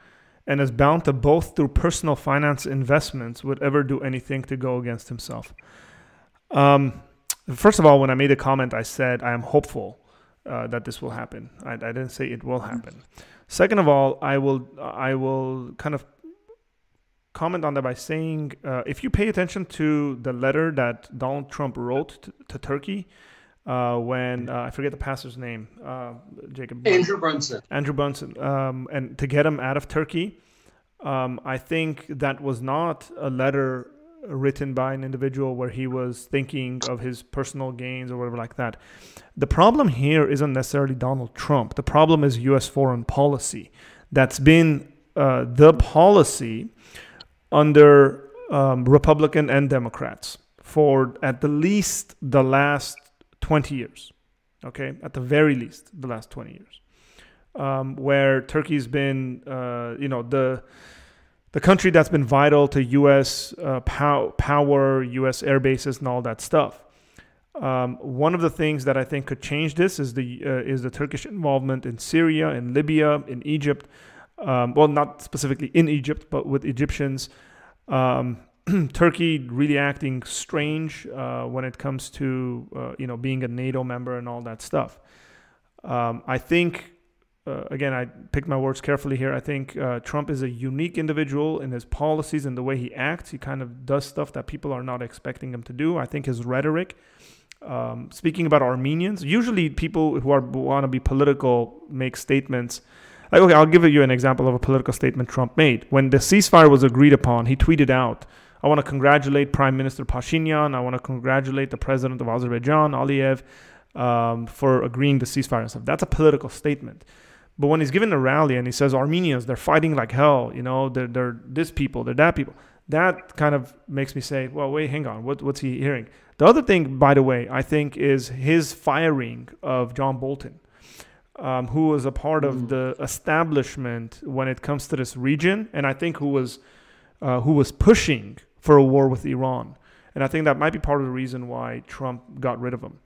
A: and is bound to both through personal finance investments, would ever do anything to go against himself? Um, first of all, when I made a comment, I said I am hopeful uh, that this will happen. I, I, didn't say it will happen. Second of all, I will I will kind of comment on that by saying uh, if you pay attention to the letter that Donald Trump wrote to, to Turkey, uh, when uh, I forget the pastor's name, uh, Jacob
B: Andrew Brunson.
A: Andrew Brunson, um, and to get him out of Turkey, um, I think that was not a letter written by an individual where he was thinking of his personal gains or whatever like that. The problem here isn't necessarily Donald Trump. The problem is U.S. foreign policy. That's been uh, the policy under um, Republican and Democrats for at the least the last 20 years, okay, at the very least, the last 20 years, um, where Turkey's been, uh, you know, the the country that's been vital to U.S. Uh, pow- power, U.S. air bases, and all that stuff. Um, one of the things that I think could change this is the uh, is the Turkish involvement in Syria, in Libya, in Egypt. Um, well, not specifically in Egypt, but with Egyptians. Um, Turkey really acting strange uh, when it comes to uh, you know being a NATO member and all that stuff. Um, I think uh, again I pick my words carefully here. I think uh, Trump is a unique individual in his policies and the way he acts. He kind of does stuff that people are not expecting him to do. I think his rhetoric. Um, speaking about Armenians, usually people who are want to be political make statements. Like, okay, I'll give you an example of a political statement Trump made. When the ceasefire was agreed upon, he tweeted out, I want to congratulate Prime Minister Pashinyan. I want to congratulate the President of Azerbaijan, Aliyev, um, for agreeing the ceasefire and stuff. That's a political statement. But when he's given a rally and he says Armenians, they're fighting like hell, you know, they're, they're this people, they're that people, that kind of makes me say, well, wait, hang on, what, what's he hearing? The other thing, by the way, I think is his firing of John Bolton, um, who was a part of mm. the establishment when it comes to this region, and I think who was uh, who was pushing for a war with Iran. And I think that might be part of the reason why Trump got rid of him.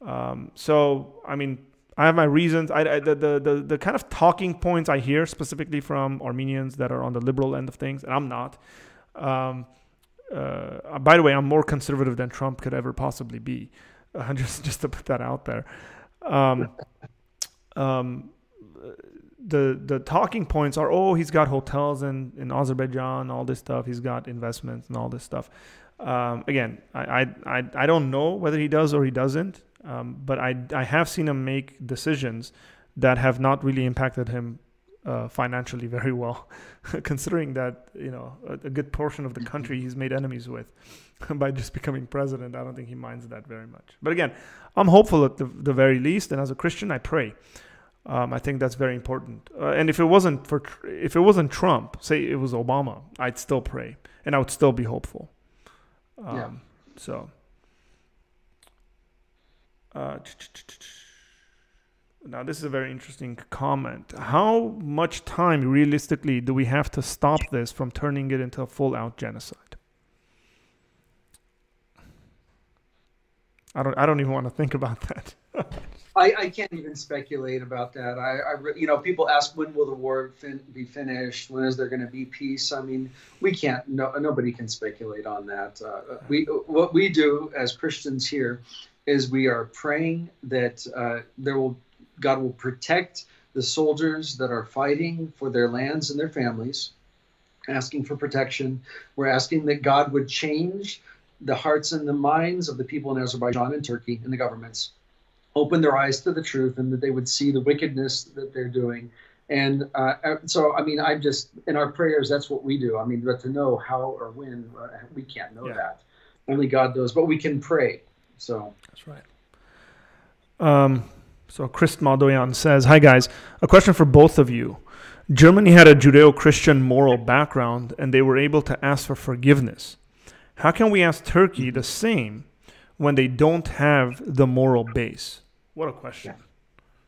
A: Um, so, I mean, I have my reasons. I, I, the, the, the, the kind of talking points I hear specifically from Armenians that are on the liberal end of things, and I'm not. Um, uh, by the way, I'm more conservative than Trump could ever possibly be. Uh, just just to put that out there. Um, um, the the talking points are oh he's got hotels in in Azerbaijan all this stuff he's got investments and all this stuff um, again I, I I don't know whether he does or he doesn't um, but I I have seen him make decisions that have not really impacted him uh, financially very well, considering that you know a, a, good portion of the country he's made enemies with by just becoming president. I don't think he minds that very much. But again, I'm hopeful at the, the very least, and as a Christian, I pray. Um, I think that's very important. Uh, and if it wasn't for if it wasn't Trump, say it was Obama, I'd still pray and I would still be hopeful. Um, yeah. So. Uh, now, this is a very interesting comment. How much time realistically do we have to stop this from turning it into a full out genocide? I don't. I don't even want to think about that.
B: I, I, can't even speculate about that. I, I, you know, people ask when will the war fin- be finished? When is there going to be peace? I mean, we can't. No, nobody can speculate on that. Uh, we, what we do as Christians here, is we are praying that uh, there will God will protect the soldiers that are fighting for their lands and their families, asking for protection. We're asking that God would change the hearts and the minds of the people in Azerbaijan and Turkey and the governments, open their eyes to the truth, and that they would see the wickedness that they're doing. And uh, uh so, I mean, I'm just in our prayers. That's what we do. I mean, but to know how or when, uh, we can't know yeah. that. Only God knows. But we can pray. So
A: that's right. Um, so Chris Maldoyan says, "Hi guys, a question for both of you. Germany had a Judeo-Christian moral background, and they were able to ask for forgiveness. How can we ask Turkey the same when they don't have the moral base? What a question."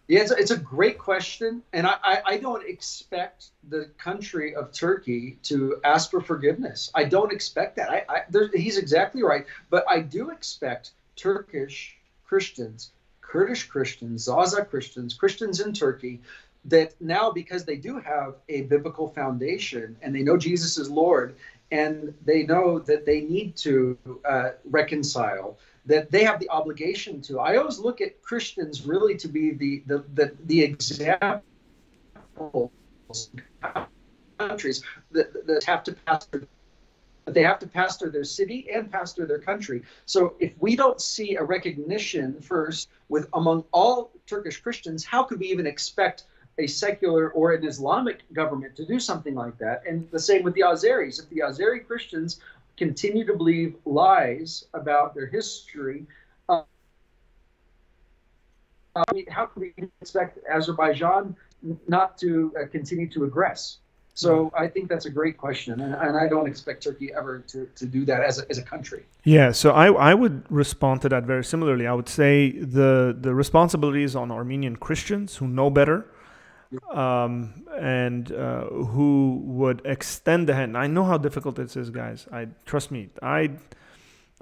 B: Yeah, it's a, it's a great question, and I, I, I, don't expect the country of Turkey to ask for forgiveness. I don't expect that. I, I he's exactly right, but I do expect Turkish Christians, Kurdish Christians, Zaza Christians, Christians in Turkey, that now because they do have a biblical foundation and they know Jesus is Lord and they know that they need to uh, reconcile, that they have the obligation to. I always look at Christians really to be the the the, the example countries that, that have to pass they have to pastor their city and pastor their country. So if we don't see a recognition first with among all Turkish Christians, how could we even expect a secular or an Islamic government to do something like that? And the same with the Azeris. If the Azeri Christians continue to believe lies about their history, uh, how can we expect Azerbaijan not to uh, continue to aggress? So I think that's a great question, and, and I don't expect Turkey ever to, to do that as a, as a country.
A: Yeah, so I, I would respond to that very similarly. I would say the the responsibility is on Armenian Christians who know better, um, and uh, who would extend the hand. I know how difficult this is, guys. I trust me. I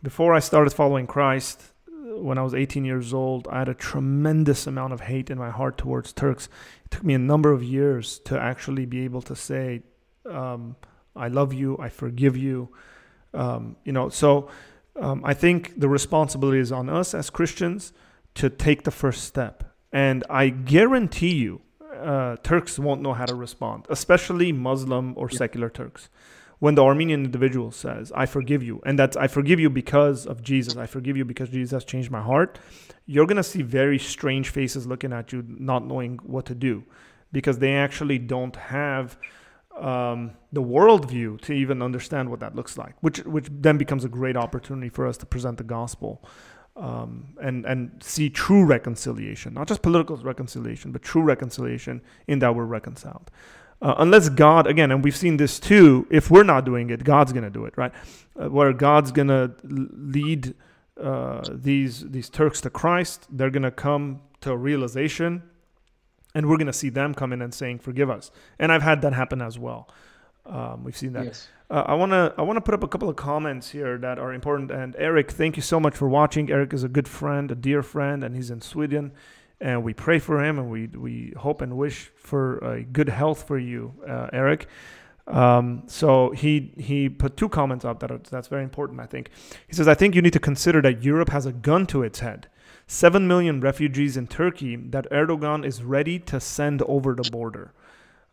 A: before I started following Christ, when I was 18 years old, I had a tremendous amount of hate in my heart towards Turks It took me a number of years to actually be able to say, um, I love you, I forgive you. Um, you know, so um, I think the responsibility is on us as Christians to take the first step. And I guarantee you, uh, Turks won't know how to respond, especially Muslim or secular Turks. When the Armenian individual says, I forgive you, and that's I forgive you because of Jesus, I forgive you because Jesus has changed my heart, you're going to see very strange faces looking at you, not knowing what to do, because they actually don't have um, the worldview to even understand what that looks like, which which then becomes a great opportunity for us to present the gospel um, and and see true reconciliation, not just political reconciliation, but true reconciliation in that we're reconciled. Uh, unless God, again, and we've seen this too, if we're not doing it, God's going to do it, right? Uh, where God's going to lead uh, these these Turks to Christ. They're gonna come to a realization, and we're gonna see them come in and saying, "Forgive us." And I've had that happen as well. Um, we've seen that. Yes. Uh, I wanna I wanna put up a couple of comments here that are important. And Eric, thank you so much for watching. Eric is a good friend, a dear friend, and he's in Sweden. And we pray for him, and we we hope and wish for a good health for you, uh, Eric. Um, so he he put two comments up that are, that's very important. I think he says I think you need to consider that Europe has a gun to its head. Seven million refugees in Turkey that Erdogan is ready to send over the border.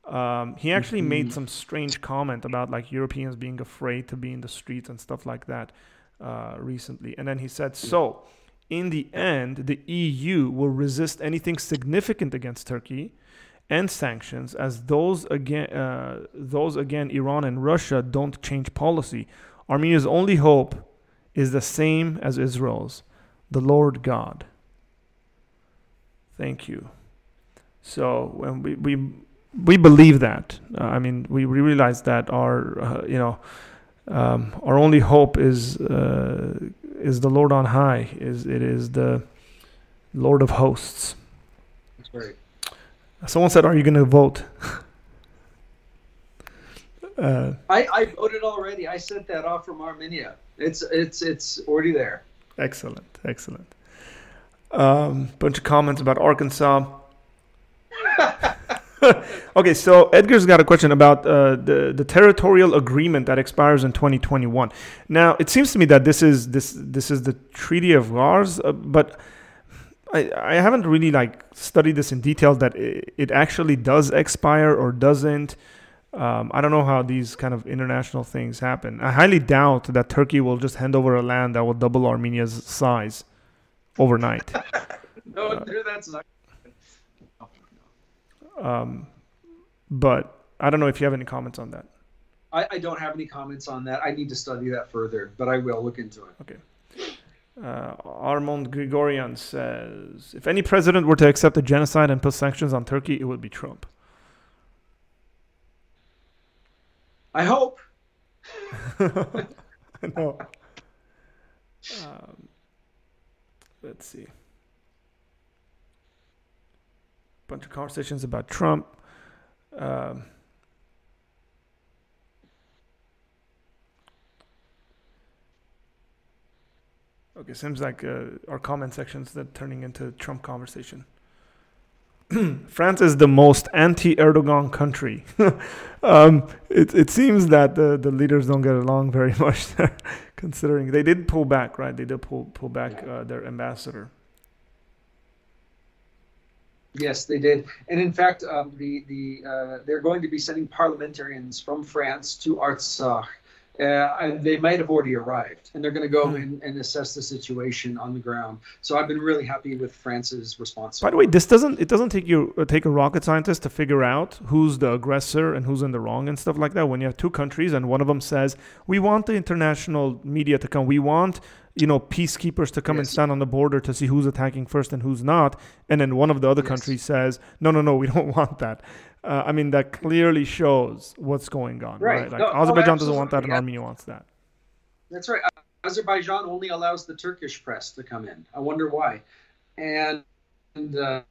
A: Um, he actually mm-hmm. made some strange comment about like Europeans being afraid to be in the streets and stuff like that uh, recently. And then he said, so in the end, the EU will resist anything significant against Turkey and sanctions as those again uh, those again Iran and Russia don't change policy. Armenia's only hope is the same as Israel's, the Lord God. Thank you. So when we we we believe that, uh, I mean, we, we realize that our uh, you know um, our only hope is uh, is the Lord on high. Is it is the Lord of hosts.
B: That's right.
A: Someone said, "Are you going to vote?" uh,
B: I, I voted already. I sent that off from Armenia. It's it's it's already there.
A: Excellent, excellent. Um, bunch of comments about Arkansas. okay, so Edgar's got a question about uh, the the territorial agreement that expires in 2021. Now, it seems to me that this is this this is the Treaty of Kars, uh, but I, I haven't really like studied this in detail that it, it actually does expire or doesn't. Um, I don't know how these kind of international things happen. I highly doubt that Turkey will just hand over a land that will double Armenia's size overnight.
B: no, uh, that's not.
A: Um, but I don't know if you have any comments on that.
B: I, I, don't have any comments on that. I need to study that further, but I will look into it.
A: Okay. Uh, Armand Grigorian says, if any president were to accept a genocide and put sanctions on Turkey, it would be Trump.
B: I hope.
A: no. Um, let's see. Bunch of conversations about Trump. Um, Okay, seems like uh, our comment sections that turning into Trump conversation. France is the most anti-Erdogan country. um, it it seems that the, the leaders don't get along very much there, considering they did pull back, right? They did pull pull back uh, their ambassador.
B: Yes, they did, and in fact, um, the the uh, they're going to be sending parliamentarians from France to Artsakh uh, they might have already arrived and they're going to go hmm. and, and, assess the situation on the ground. So i've been really happy with france's response.
A: By the way this doesn't it doesn't take you uh, take a rocket scientist to figure out who's the aggressor and who's in the wrong and stuff like that. When you have two countries and one of them says we want the international media to come. We want you know peacekeepers to come yes. and stand on the border to see who's attacking first and who's not and then one of the other yes. countries says no no no we don't want that uh, I mean, that clearly shows what's going on, right? right? Like no, Azerbaijan doesn't want that, and yeah. Armenia wants that.
B: That's right. Azerbaijan only allows the Turkish press to come in. I wonder why. And and uh,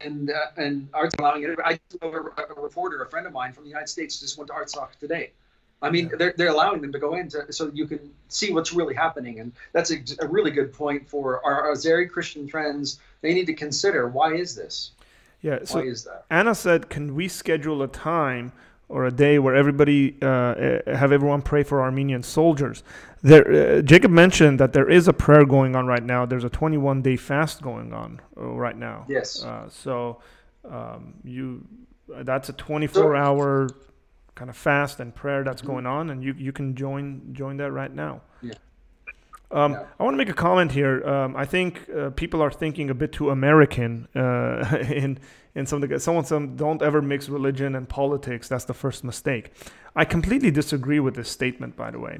B: and uh, and Artsakh allowing it. I a reporter, a friend of mine from the United States, just went to Artsakh today. I mean, yeah. they're, they're allowing them to go in to, so you can see what's really happening. And that's a, a really good point for our Azeri Christian friends. They need to consider why is this?
A: Yeah. So Why is that? Anna said, "Can we schedule a time or a day where everybody uh, eh, have everyone pray for Armenian soldiers?" There, uh, Jacob mentioned that there is a prayer going on right now. There's a 21 day fast going on uh, right now.
B: Yes.
A: Uh, so um, you, that's a 24 hour kind of fast and prayer that's mm-hmm. going on, and you you can join join that right now.
B: Yeah.
A: Um, yeah. I want to make a comment here. Um, I think uh, people are thinking a bit too American uh, in in some of the someone some don't ever mix religion and politics. That's the first mistake. I completely disagree with this statement. By the way,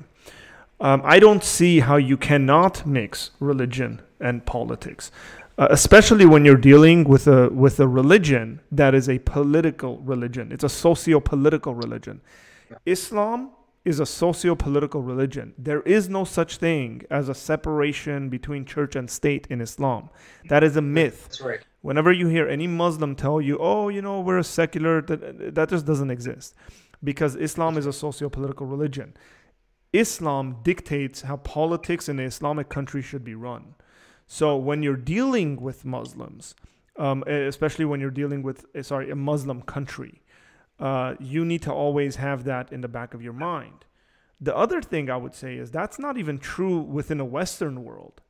A: um, I don't see how you cannot mix religion and politics, uh, especially when you're dealing with a with a religion that is a political religion. It's a socio-political religion. Islam is a socio-political religion. There is no such thing as a separation between church and state in Islam. That is a myth.
B: That's right.
A: Whenever you hear any Muslim tell you, "Oh, you know, we're a secular," that, that just doesn't exist, because Islam is a socio-political religion. Islam dictates how politics in an Islamic country should be run. So when you're dealing with Muslims, um, especially when you're dealing with, eh, sorry, a Muslim country, uh, you need to always have that in the back of your mind. The other thing I would say is that's not even true within a Western world,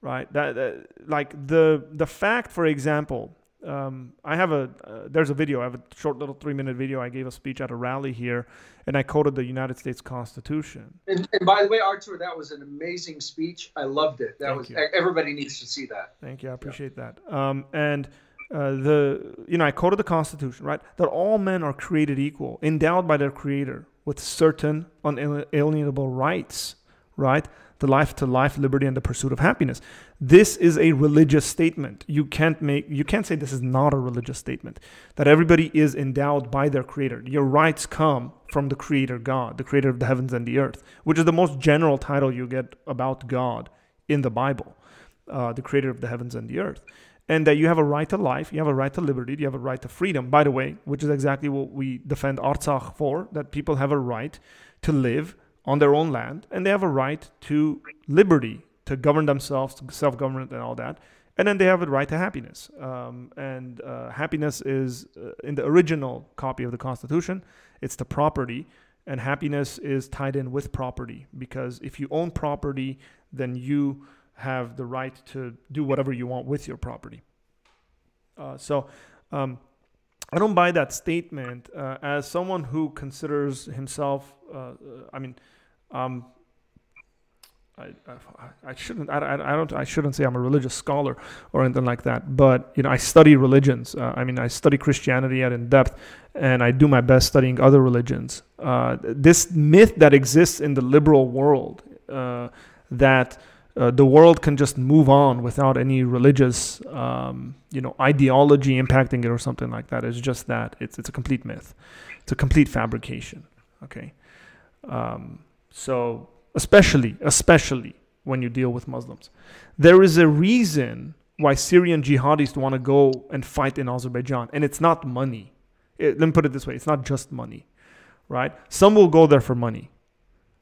A: right? That, that like the the fact, for example, um, I have a uh, there's a video. I have a short little three minute video. I gave a speech at a rally here, and I quoted the United States Constitution.
B: And, and by the way, Artur, that was an amazing speech. I loved it. That Thank was you. everybody needs to see that.
A: Thank you. I appreciate yeah. that. Um, and uh, the you know I quoted the Constitution, right? That all men are created equal, endowed by their Creator with certain unalienable rights, right? The life to life, liberty, and the pursuit of happiness. This is a religious statement. You can't make you can't say this is not a religious statement. That everybody is endowed by their Creator. Your rights come from the Creator God, the Creator of the heavens and the earth, which is the most general title you get about God in the Bible, uh, the Creator of the heavens and the earth and that you have a right to life, you have a right to liberty, you have a right to freedom, by the way, which is exactly what we defend Artsakh for, that people have a right to live on their own land, and they have a right to liberty, to govern themselves, self-government and all that. And then they have a right to happiness. Um, and uh, happiness is, uh, in the original copy of the Constitution, it's the property. And happiness is tied in with property because if you own property, then you have the right to do whatever you want with your property. Uh, so um, I don't buy that statement uh, as someone who considers himself. Uh, I mean, um, I, I, shouldn't. I, I, don't. I shouldn't say I'm a religious scholar or anything like that. But you know, I study religions. Uh, I mean, I study Christianity at in depth, and I do my best studying other religions. Uh, this myth that exists in the liberal world uh, that uh, the world can just move on without any religious, um, you know, ideology impacting it or something like that is just that it's it's a complete myth. It's a complete fabrication. Okay, um, so especially especially when you deal with Muslims, there is a reason why Syrian jihadists want to go and fight in Azerbaijan, and it's not money. It, let me put it this way: it's not just money, right? Some will go there for money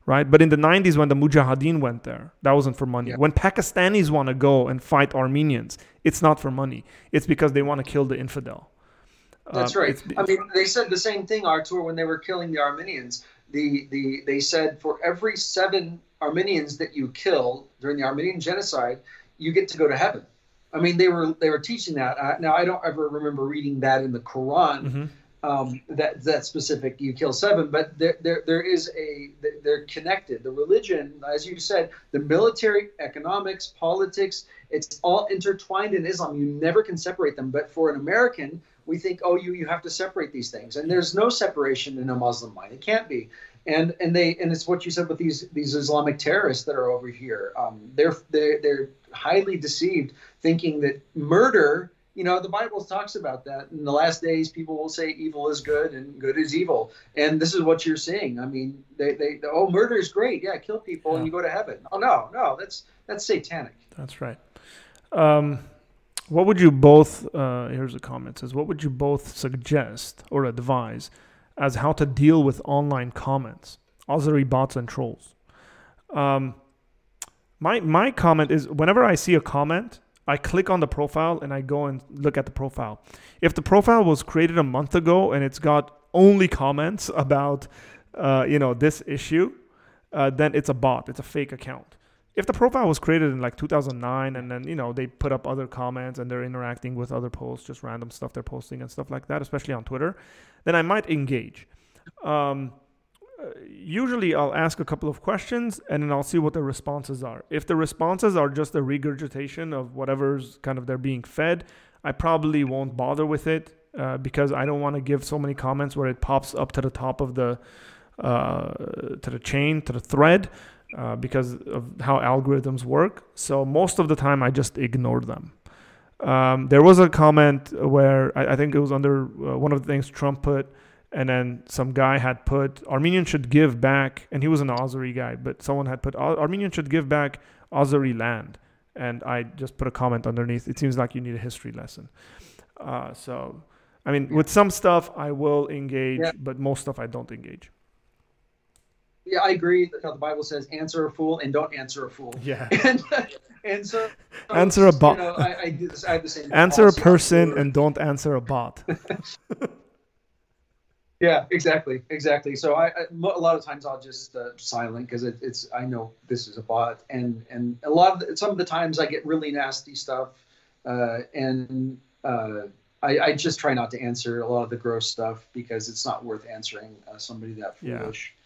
A: right? But in the 90s, when the Mujahideen went there, that wasn't for money. Yeah. When Pakistanis want to go and fight Armenians, it's not for money. It's because they want to kill the infidel.
B: That's uh, right. I mean, they said the same thing, Artur, when they were killing the Armenians. The, the, they said for every seven Armenians that you kill during the Armenian genocide, you get to go to heaven. I mean, they were they were teaching that. Uh, now, I don't ever remember reading that in the Quran. Mm-hmm um, that that specific you kill seven, but there, there there is a they're connected. The religion, as you said, the military, economics, politics, it's all intertwined in Islam. You never can separate them. But for an American, we think, oh, you you have to separate these things, and there's no separation in a Muslim mind. It can't be. And and they and it's what you said with these these Islamic terrorists that are over here. Um, they're they're they're highly deceived, thinking that murder you know the bible talks about that in the last days people will say evil is good and good is evil and this is what you're seeing i mean they, they oh murder is great yeah kill people yeah. and you go to heaven oh no no that's that's satanic
A: that's right um, what would you both uh, here's a comment says what would you both suggest or advise as how to deal with online comments Azeri bots and trolls um, my my comment is whenever i see a comment I click on the profile and I go and look at the profile. If the profile was created a month ago and it's got only comments about, uh, you know, this issue, uh, then it's a bot. It's a fake account. If the profile was created in like 2009 and then you know they put up other comments and they're interacting with other posts, just random stuff they're posting and stuff like that, especially on Twitter, then I might engage. Um, usually I'll ask a couple of questions and then I'll see what the responses are. If the responses are just a regurgitation of whatever's kind of they're being fed, I probably won't bother with it uh, because I don't want to give so many comments where it pops up to the top of the uh, to the chain to the thread uh, because of how algorithms work. So most of the time I just ignore them. Um, there was a comment where I, I think it was under uh, one of the things Trump put and then some guy had put Armenian should give back, and he was an Azeri guy, but someone had put Armenian should give back Azeri land, and I just put a comment underneath. It seems like you need a history lesson. Uh, so, I mean, with some stuff I will engage, yeah. but most stuff I don't engage.
B: Yeah, I agree. How the Bible says, "Answer a fool and don't answer a fool."
A: Yeah,
B: and, and so,
A: answer a bot.
B: You know, I, I, do this, I have the same.
A: Answer a person and don't answer a bot.
B: Yeah, exactly, exactly. So I, I a lot of times I'll just uh, silent because it, it's I know this is a bot, and and a lot of the, some of the times I get really nasty stuff, uh, and uh, I, I, just try not to answer a lot of the gross stuff because it's not worth answering uh, somebody that foolish yeah.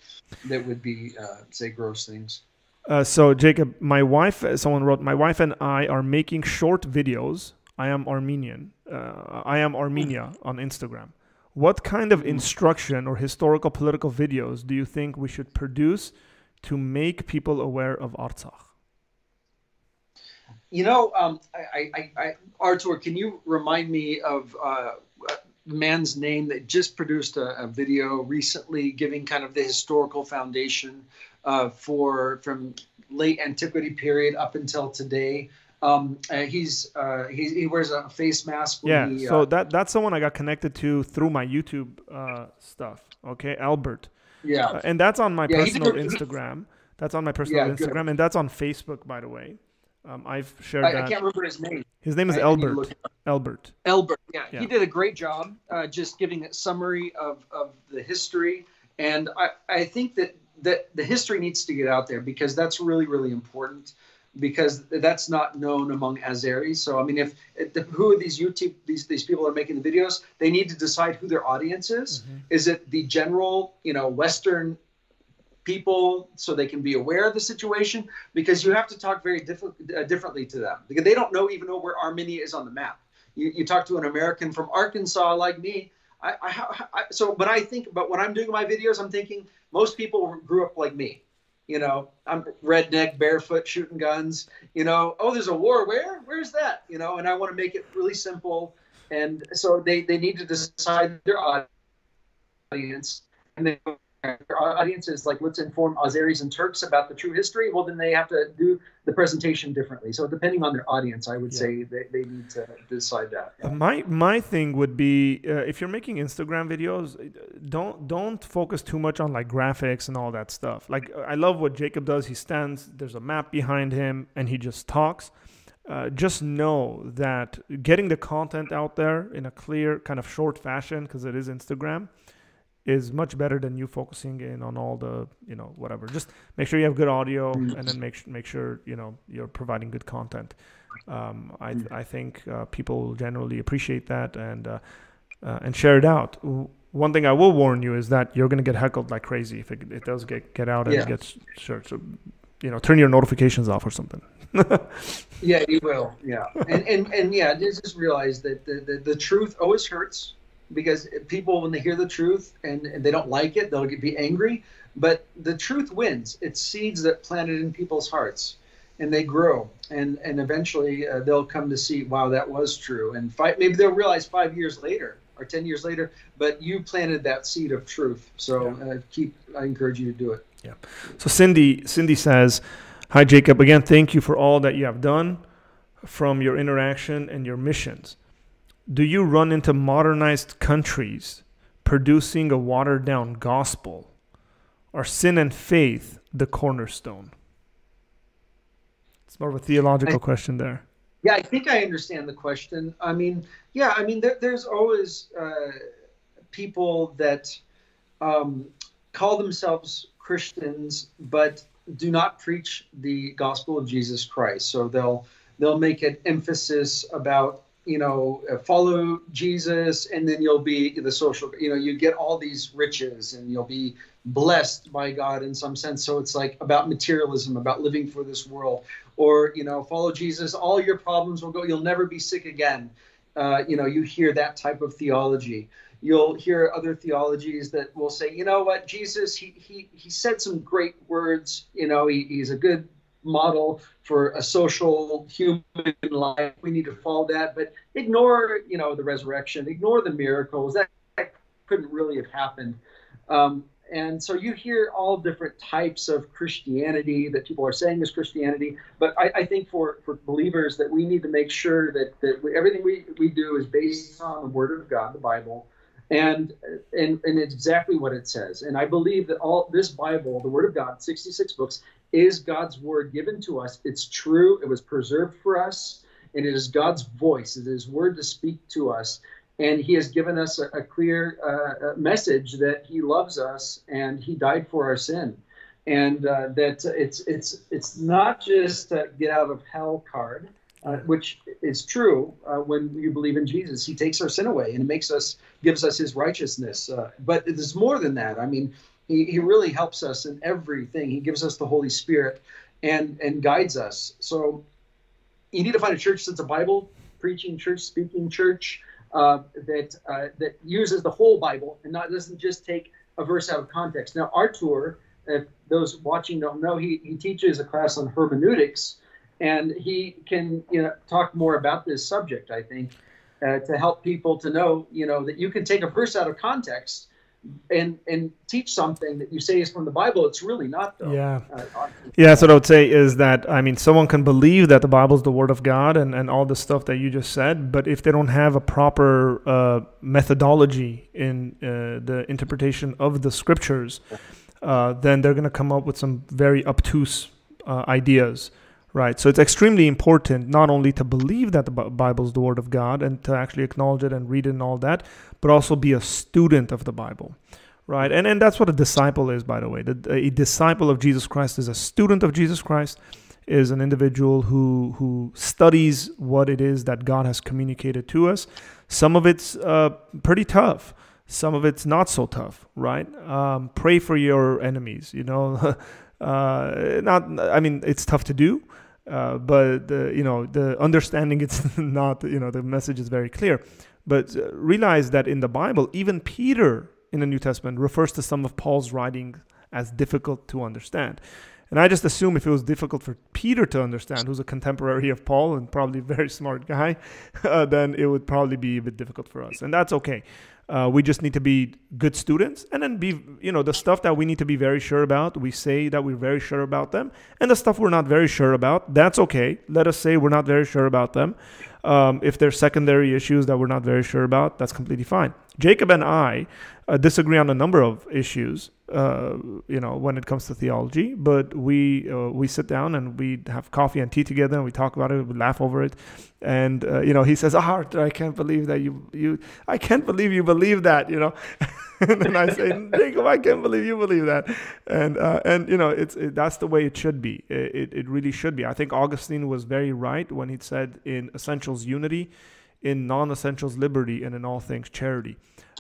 B: That would be uh, say gross things.
A: Uh, so Jacob, my wife, someone wrote, my wife and I are making short videos. I am Armenian uh, I am Armenia on Instagram. What kind of instruction or historical political videos do you think we should produce to make people aware of Artsakh?
B: You know, um, I, I, I, Artur, can you remind me of uh, man's name that just produced a, a, video recently giving kind of the historical foundation uh, for from late antiquity period up until today? Um, uh, he's uh, he, he, wears a face mask.
A: yeah,
B: he,
A: so uh, that that's someone I got connected to through my YouTube uh, stuff. Okay, Albert.
B: Yeah,
A: and that's on my yeah, personal Instagram. That's on my personal yeah, Instagram, good. and that's on Facebook, by the way. Um, I've shared
B: I,
A: that.
B: I can't remember his name.
A: His name is I, Albert. Albert.
B: Albert. Yeah, yeah, he did a great job uh, just giving a summary of, of the history, and I, I think that that the history needs to get out there because that's really really important because that's not known among Azeris. So I mean, if, if who are these YouTube these these people are making the videos, they need to decide who their audience is. Mm-hmm. Is it the general you know Western people so they can be aware of the situation because you have to talk very diff- uh, differently to them because they don't know even know where Armenia is on the map. You, you talk to an American from Arkansas like me. I, I, I, so, but I think, but when I'm doing my videos, I'm thinking most people grew up like me. You know, I'm redneck, barefoot, shooting guns. You know, oh, there's a war. Where? Where's that? You know, and I want to make it really simple. And so they, they need to decide their audience and they our audience is like, let's inform Azeris and Turks about the true history. Well, then they have to do the presentation differently. So depending on their audience, I would yeah. say they, they need to decide that.
A: Yeah. My my thing would be uh, if you're making Instagram videos, don't don't focus too much on like graphics and all that stuff. Like I love what Jacob does. He stands. There's a map behind him, and he just talks. Uh, just know that getting the content out there in a clear, kind of short fashion, because it is Instagram, is much better than you focusing in on all the you know whatever. Just make sure you have good audio and then make make sure you know you're providing good content. Um, I, mm. I think uh, people generally appreciate that and uh, uh, and share it out. One thing I will warn you is that you're going to get heckled like crazy if it, it does get get out and yeah. it gets shared. So you know turn your notifications off or something.
B: Yeah you will. Yeah. And and, and yeah just realize that the, the, the truth always hurts because people when they hear the truth and, and they don't like it they'll be angry. But the truth wins. It's seeds that planted in people's hearts and they grow. And and eventually uh, they'll come to see wow that was true. And five, maybe they'll realize five years later or 10 years later but you planted that seed of truth. So yeah. uh, keep i encourage you to do it.
A: Yeah. So cindy cindy says hi jacob. Again thank you for all that you have done from your interaction and your missions do you run into modernized countries producing a watered down gospel? Are sin and faith the cornerstone? It's more of a theological I, question there.
B: Yeah, I think I understand the question. I mean, yeah, I mean, there, there's always uh, people that um, call themselves Christians, but do not preach the gospel of Jesus Christ. So they'll they'll make an emphasis about you know, uh, follow Jesus, and then you'll be the social, you know, you get all these riches and you'll be blessed by God in some sense. So it's like about materialism, about living for this world. Or, you know, follow Jesus, all your problems will go, you'll never be sick again. Uh, you know, you hear that type of theology. You'll hear other theologies that will say, you know what, Jesus, he, he, he said some great words. You know, he, he's a good model for a social human life. We need to follow that, but ignore, you know, the resurrection, ignore the miracles. That, that couldn't really have happened. Um, and so you hear all different types of Christianity that people are saying is Christianity. But I, I think for, for believers that we need to make sure that, that we, everything we, we do is based on the Word of God, the Bible, and, and and it's exactly what it says. And I believe that all this Bible, the Word of God, 66 books, is God's word given to us. It's true. It was preserved for us, and it is God's voice. It is His word to speak to us. And He has given us a, a clear uh, message that He loves us and He died for our sin, and uh, that it's it's it's not just a get out of hell card. Uh, which is true uh, when you believe in Jesus. He takes our sin away and makes us, gives us His righteousness. Uh, but there's more than that. I mean, he, he really helps us in everything. He gives us the Holy Spirit and and guides us. So you need to find a church that's a Bible preaching church, speaking church uh, that uh, that uses the whole Bible and not doesn't just take a verse out of context. Now, Artur, if those watching don't know, he, he teaches a class on hermeneutics, and he can you know talk more about this subject. I think uh, to help people to know you know that you can take a verse out of context and and teach something that you say is from the Bible. It's really not though.
A: Yeah. Uh, yeah. So what I would say is that I mean, someone can believe that the Bible is the Word of God and and all the stuff that you just said, but if they don't have a proper uh, methodology in uh, the interpretation of the Scriptures, uh, then they're going to come up with some very obtuse uh, ideas. Right. So it's extremely important not only to believe that the Bible is the Word of God and to actually acknowledge it and read it and all that, but also be a student of the Bible. Right. And, and that's what a disciple is, by the way. The, a disciple of Jesus Christ is a student of Jesus Christ, is an individual who, who studies what it is that God has communicated to us. Some of it's uh, pretty tough some of it's not so tough right um, pray for your enemies you know uh, not i mean it's tough to do uh, but the, you know the understanding it's not you know the message is very clear. But uh, realize that in the Bible, even Peter in the New Testament refers to some of Paul's writings as difficult to understand. And I just assume if it was difficult for Peter to understand, who's a contemporary of Paul and probably a very smart guy, uh, then it would probably be a bit difficult for us. And that's okay. Uh, we just need to be good students and then be, you know, the stuff that we need to be very sure about, we say that we're very sure about them. And the stuff we're not very sure about, that's okay. Let us say we're not very sure about them. Um, if there's secondary issues that we're not very sure about, that's completely fine. Jacob and I uh, disagree on a number of issues, uh, you know, when it comes to theology. But we uh, we sit down and we have coffee and tea together, and we talk about it, we laugh over it, and uh, you know, he says, "Ah, oh, Artur, I can't believe that you you I can't believe you believe that," you know, and then I say, "Jacob, I can't believe you believe that," and uh, and you know, it's it, that's the way it should be. It, it it really should be. I think Augustine was very right when he said, "In essentials, unity." in non-essentials liberty and in all things charity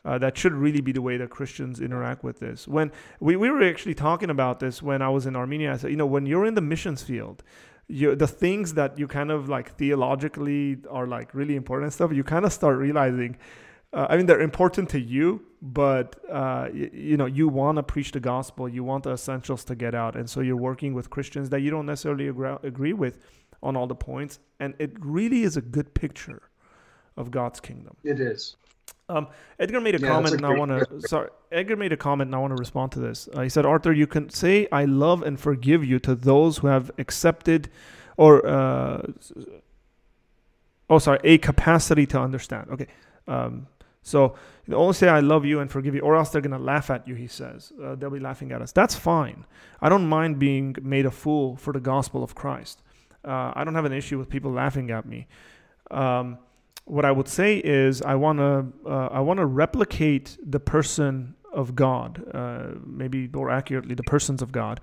A: uh, that should really be the way that Christians interact with this. When we, we were actually talking about this when I was in Armenia, I said, you know, when you're in the missions field, you, the things that you kind of like theologically are like really important stuff, you kind of start realizing. Uh, I mean, they're important to you, but uh, y- you know, you want to preach the gospel. You want the essentials to get out, and so you're working with Christians that you don't necessarily agree, agree with on all the points. And it really is a good picture of God's kingdom.
B: It is.
A: Um, Edgar made a yeah, comment, a and I want to. Sorry, Edgar made a comment, and I want to respond to this. Uh, he said, "Arthur, you can say I love and forgive you to those who have accepted, or uh, oh, sorry, a capacity to understand." Okay, um, so you only say I love you and forgive you, or else they're gonna laugh at you. He says uh, they'll be laughing at us. That's fine. I don't mind being made a fool for the gospel of Christ. Uh, I don't have an issue with people laughing at me. Um, what I would say is I want to uh, I want to replicate the person of God, uh, maybe more accurately, the persons of God.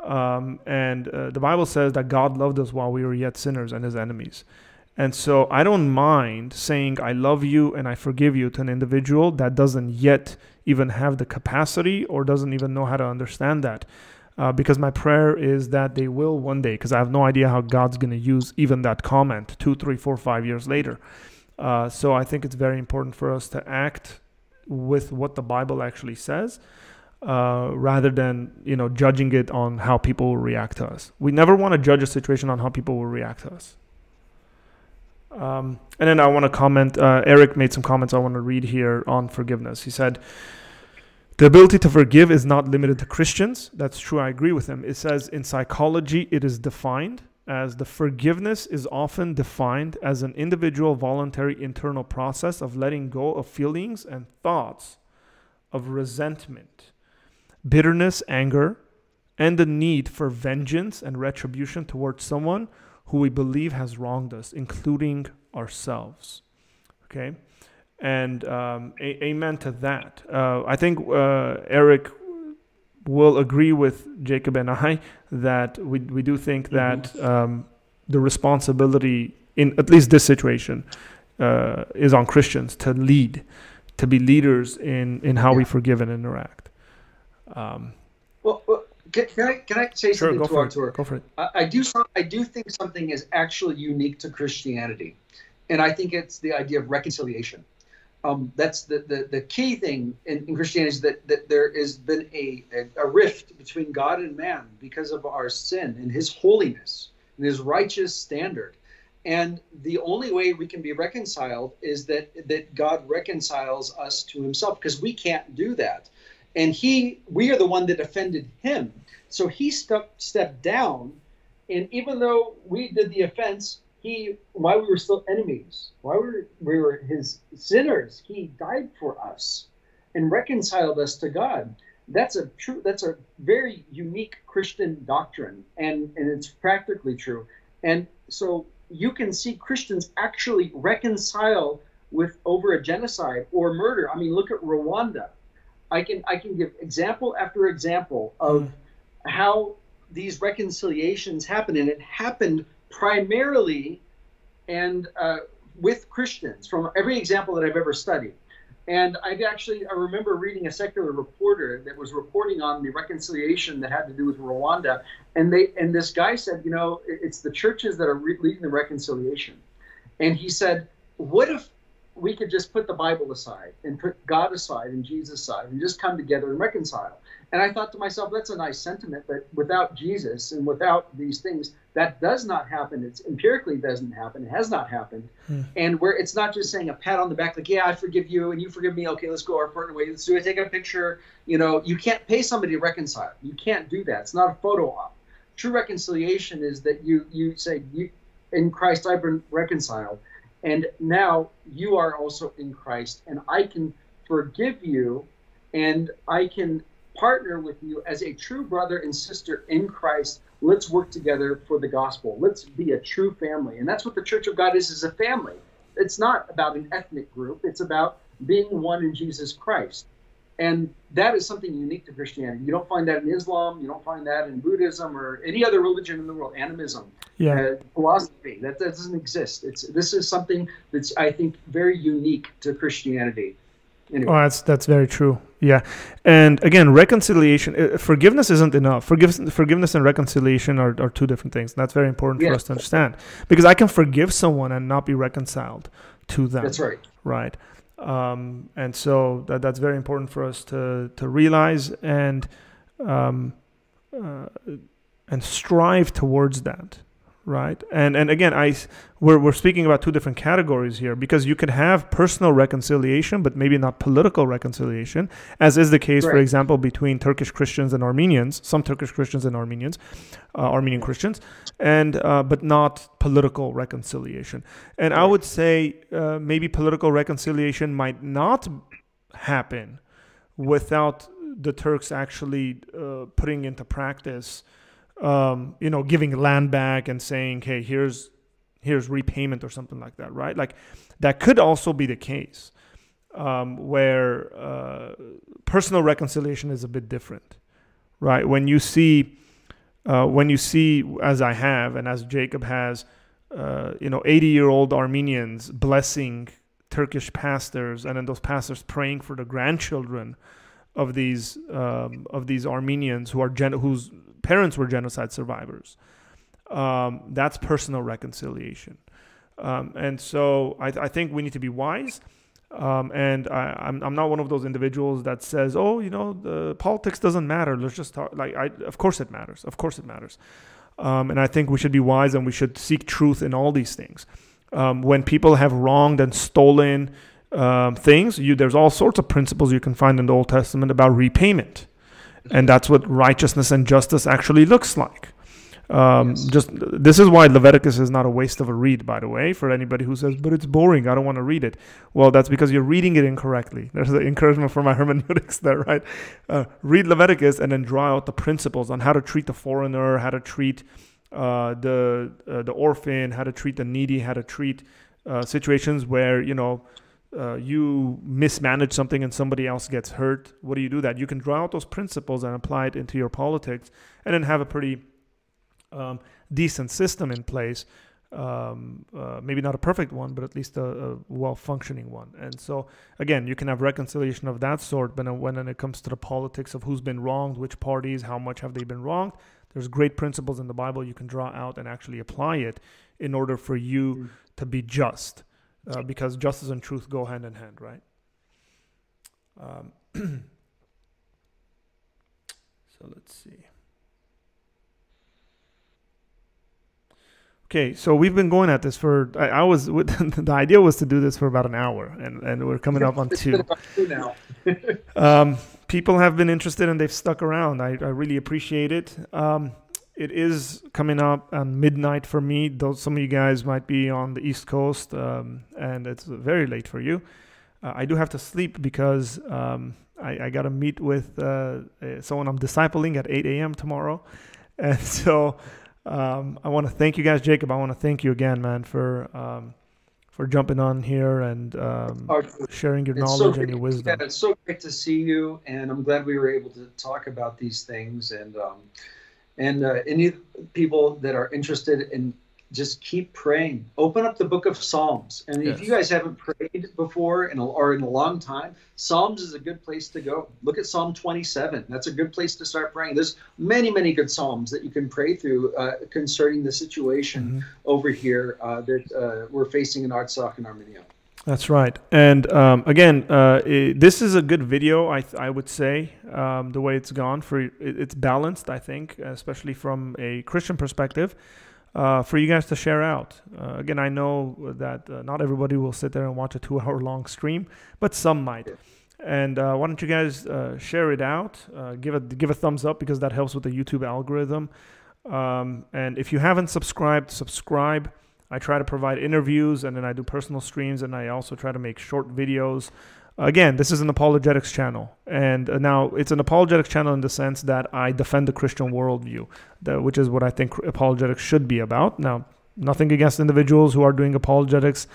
A: Um, and uh, the Bible says that God loved us while we were yet sinners and His enemies. And so I don't mind saying I love you and I forgive you to an individual that doesn't yet even have the capacity or doesn't even know how to understand that. Uh, because my prayer is that they will one day, because I have no idea how God's going to use even that comment two, three, four, five years later. Uh, so I think it's very important for us to act with what the Bible actually says, uh, rather than you know judging it on how people will react to us. We never want to judge a situation on how people will react to us. Um, and then I want to comment. Uh, Eric made some comments I want to read here on forgiveness. He said. The ability to forgive is not limited to Christians. That's true. I agree with him. It says in psychology, it is defined as the forgiveness is often defined as an individual voluntary internal process of letting go of feelings and thoughts of resentment, bitterness, anger, and the need for vengeance and retribution towards someone who we believe has wronged us, including ourselves. Okay? And um, a- amen to that. Uh, I think uh, Eric will agree with Jacob and I that we, we do think mm-hmm. that um, the responsibility in at least this situation uh, is on Christians to lead, to be leaders in, in how yeah. we forgive and interact. Um,
B: well, well can, can, I can I say
A: sure,
B: something
A: to
B: Artur?
A: Go for it.
B: I, I do I do think something is actually unique to Christianity, and I think it's the idea of reconciliation. Um, that's the, the, the key thing in, in Christianity is that, that there has been a, a, a rift between God and man because of our sin and his holiness and his righteous standard. And the only way we can be reconciled is that that God reconciles us to himself because we can't do that. And he we are the one that offended him. So he stepped stepped down and even though we did the offense, he while we were still enemies, while we were, we were his sinners, he died for us and reconciled us to God. That's a true that's a very unique Christian doctrine and and it's practically true. And so you can see Christians actually reconcile with over a genocide or murder. I mean, look at Rwanda. I can I can give example after example of mm. how these reconciliations happen, and it happened primarily and uh, with Christians from every example that I've ever studied. And I actually I remember reading a secular reporter that was reporting on the reconciliation that had to do with Rwanda, and they and this guy said, you know, it's the churches that are re- leading the reconciliation, and he said, what if we could just put the Bible aside and put God aside and Jesus aside and just come together and reconcile? And I thought to myself, that's a nice sentiment, but without Jesus and without these things, that does not happen. It's empirically doesn't happen. It has not happened. Hmm. And where it's not just saying a pat on the back, like, yeah, I forgive you and you forgive me. Okay, let's go our partner way. Let's do it. Take a picture. You know, you can't pay somebody to reconcile. You can't do that. It's not a photo op. True reconciliation is that you you say, you, in Christ I've been reconciled, and now you are also in Christ, and I can forgive you, and I can partner with you as a true brother and sister in Christ. Let's work together for the gospel. Let's be a true family. And that's what the Church of God is is a family. It's not about an ethnic group. It's about being one in Jesus Christ. And that is something unique to Christianity. You don't find that in Islam. You don't find that in Buddhism or any other religion in the world. Animism, yeah. Uh, philosophy that, that doesn't exist. It's this is something that's I think very unique to Christianity.
A: Anyway. Oh, that's that's very true. Yeah, and again, reconciliation, uh, forgiveness isn't enough. Forgiveness, forgiveness and reconciliation are, are two different things. That's very important yes. for us to understand because I can forgive someone and not be reconciled to them.
B: That's right.
A: Right. Um, and so that that's very important for us to to realize and um, uh, and strive towards that right and and again i we're, we're speaking about two different categories here because you could have personal reconciliation but maybe not political reconciliation as is the case right. for example between turkish christians and armenians some turkish christians and armenians uh, armenian christians and uh, but not political reconciliation and right. i would say uh, maybe political reconciliation might not happen without the turks actually uh, putting into practice um, you know, giving land back and saying, "Hey, here's here's repayment" or something like that, right? Like that could also be the case um, where uh, personal reconciliation is a bit different, right? When you see uh, when you see, as I have and as Jacob has, uh, you know, 80 year old Armenians blessing Turkish pastors, and then those pastors praying for the grandchildren of these um, of these Armenians who are gen- whose parents were genocide survivors. Um, that's personal reconciliation. Um, and so I, I, think we need to be wise. Um, and I, am not one of those individuals that says, oh, you know, the politics doesn't matter. Let's just talk. Like, I, of course it matters. Of course it matters. Um, and I think we should be wise and we should seek truth in all these things. Um, when people have wronged and stolen um, things, you, there's all sorts of principles you can find in the Old Testament about repayment and that's what righteousness and justice actually looks like. Um, yes. Just this is why Leviticus is not a waste of a read, by the way, for anybody who says, "But it's boring. I don't want to read it." Well, that's because you're reading it incorrectly. There's an encouragement for my hermeneutics there, right? Uh, read Leviticus and then draw out the principles on how to treat the foreigner, how to treat uh, the uh, the orphan, how to treat the needy, how to treat uh, situations where you know uh, you mismanage something and somebody else gets hurt, what do you do that? You can draw out those principles and apply it into your politics and then have a pretty um, decent system in place. Um, uh, maybe not a perfect one, but at least a, a well functioning one. And so, again, you can have reconciliation of that sort, but when it comes to the politics of who's been wronged, which parties, how much have they been wronged, there's great principles in the Bible you can draw out and actually apply it in order for you mm. to be just uh, because justice and truth go hand in hand, right? Um, so let's see. Okay, so we've been going at this for. I, I was the idea was to do this for about an hour, and, and we're coming up on two. now. um, people have been interested and they've stuck around. I, I really appreciate it. Um, it is coming up on midnight for me. Though some of you guys might be on the East Coast, um, and it's very late for you. Uh, I do have to sleep because um, I, I got to meet with uh, someone I'm discipling at 8 a.m. tomorrow, and so um, I want to thank you guys, Jacob. I want to thank you again, man, for um, for jumping on here and um, sharing your knowledge so and your wisdom.
B: Yeah, it's so great to see you, and I'm glad we were able to talk about these things. And um, and uh, any people that are interested in just keep praying. Open up the book of Psalms. And yes. if you guys haven't prayed before in a, or in a long time, Psalms is a good place to go. Look at Psalm 27. That's a good place to start praying. There's many, many good Psalms that you can pray through uh, concerning the situation mm-hmm. over here uh, that uh, we're facing in Artsakh and Armenia.
A: That's right. And um, again, uh, it, this is a good video, I, th- I would say, um, the way it's gone. For it, It's balanced, I think, especially from a Christian perspective uh, for you guys to share out. Uh, again, I know that uh, not everybody will sit there and watch a two hour long stream, but some might. And uh, why don't you guys uh, share it out? Give it give a thumbs up because that helps with the YouTube algorithm. Um, and if you haven't subscribed, subscribe. I try to provide interviews and then I do personal streams and I also try to make short videos Again, this is an apologetics channel, and uh, now it's an apologetics channel in the sense that I defend the Christian worldview, which is what I think apologetics should be about. Now, nothing against individuals who are doing apologetics,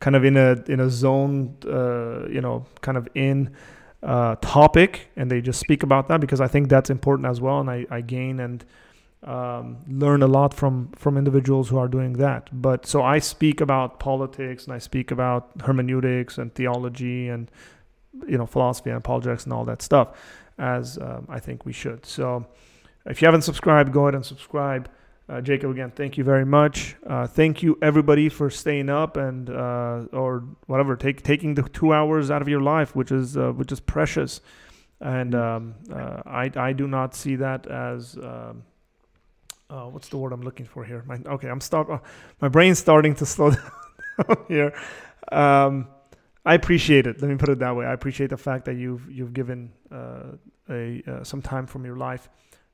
A: kind of in a in a zone, uh, you know, kind of in uh, topic, and they just speak about that because I think that's important as well, and I, I gain and um, learn a lot from from individuals who are doing that. But so I speak about politics and I speak about hermeneutics and theology and you know philosophy and apologetics and all that stuff, as um, I think we should. So if you haven't subscribed, go ahead and subscribe. Uh, Jacob, again, thank you very much. Uh, thank you everybody for staying up and uh, or whatever, take taking the two hours out of your life, which is uh, which is precious. And um, uh, I I do not see that as um, uh, what's the word I'm looking for here? My, okay, I'm start. Uh, my brain's starting to slow down here. Um, I appreciate it. Let me put it that way. I appreciate the fact that you've you've given uh, a uh, some time from your life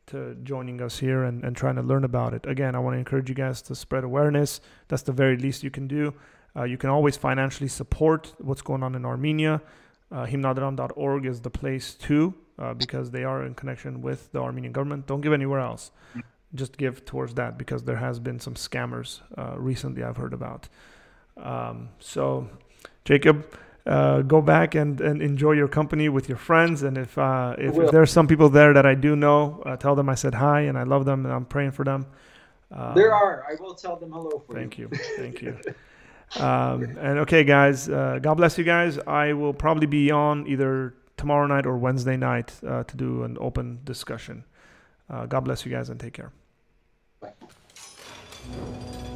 A: to joining us here and, and trying to learn about it. Again, I want to encourage you guys to spread awareness. That's the very least you can do. Uh, you can always financially support what's going on in Armenia. Uh, is the place too, uh, because they are in connection with the Armenian government. Don't give anywhere else just give towards that because there has been some scammers uh, recently I've heard about. Um, so, Jacob, uh, go back and, and enjoy your company with your friends. And if uh, if, if there are some people there that I do know, uh, tell them I said hi and I love them and I'm praying for them.
B: Um, there are. I will tell them hello
A: for thank you. Thank you. Thank you. um, and okay, guys, uh, God bless you guys. I will probably be on either tomorrow night or Wednesday night uh, to do an open discussion. God bless you guys and take care. Bye.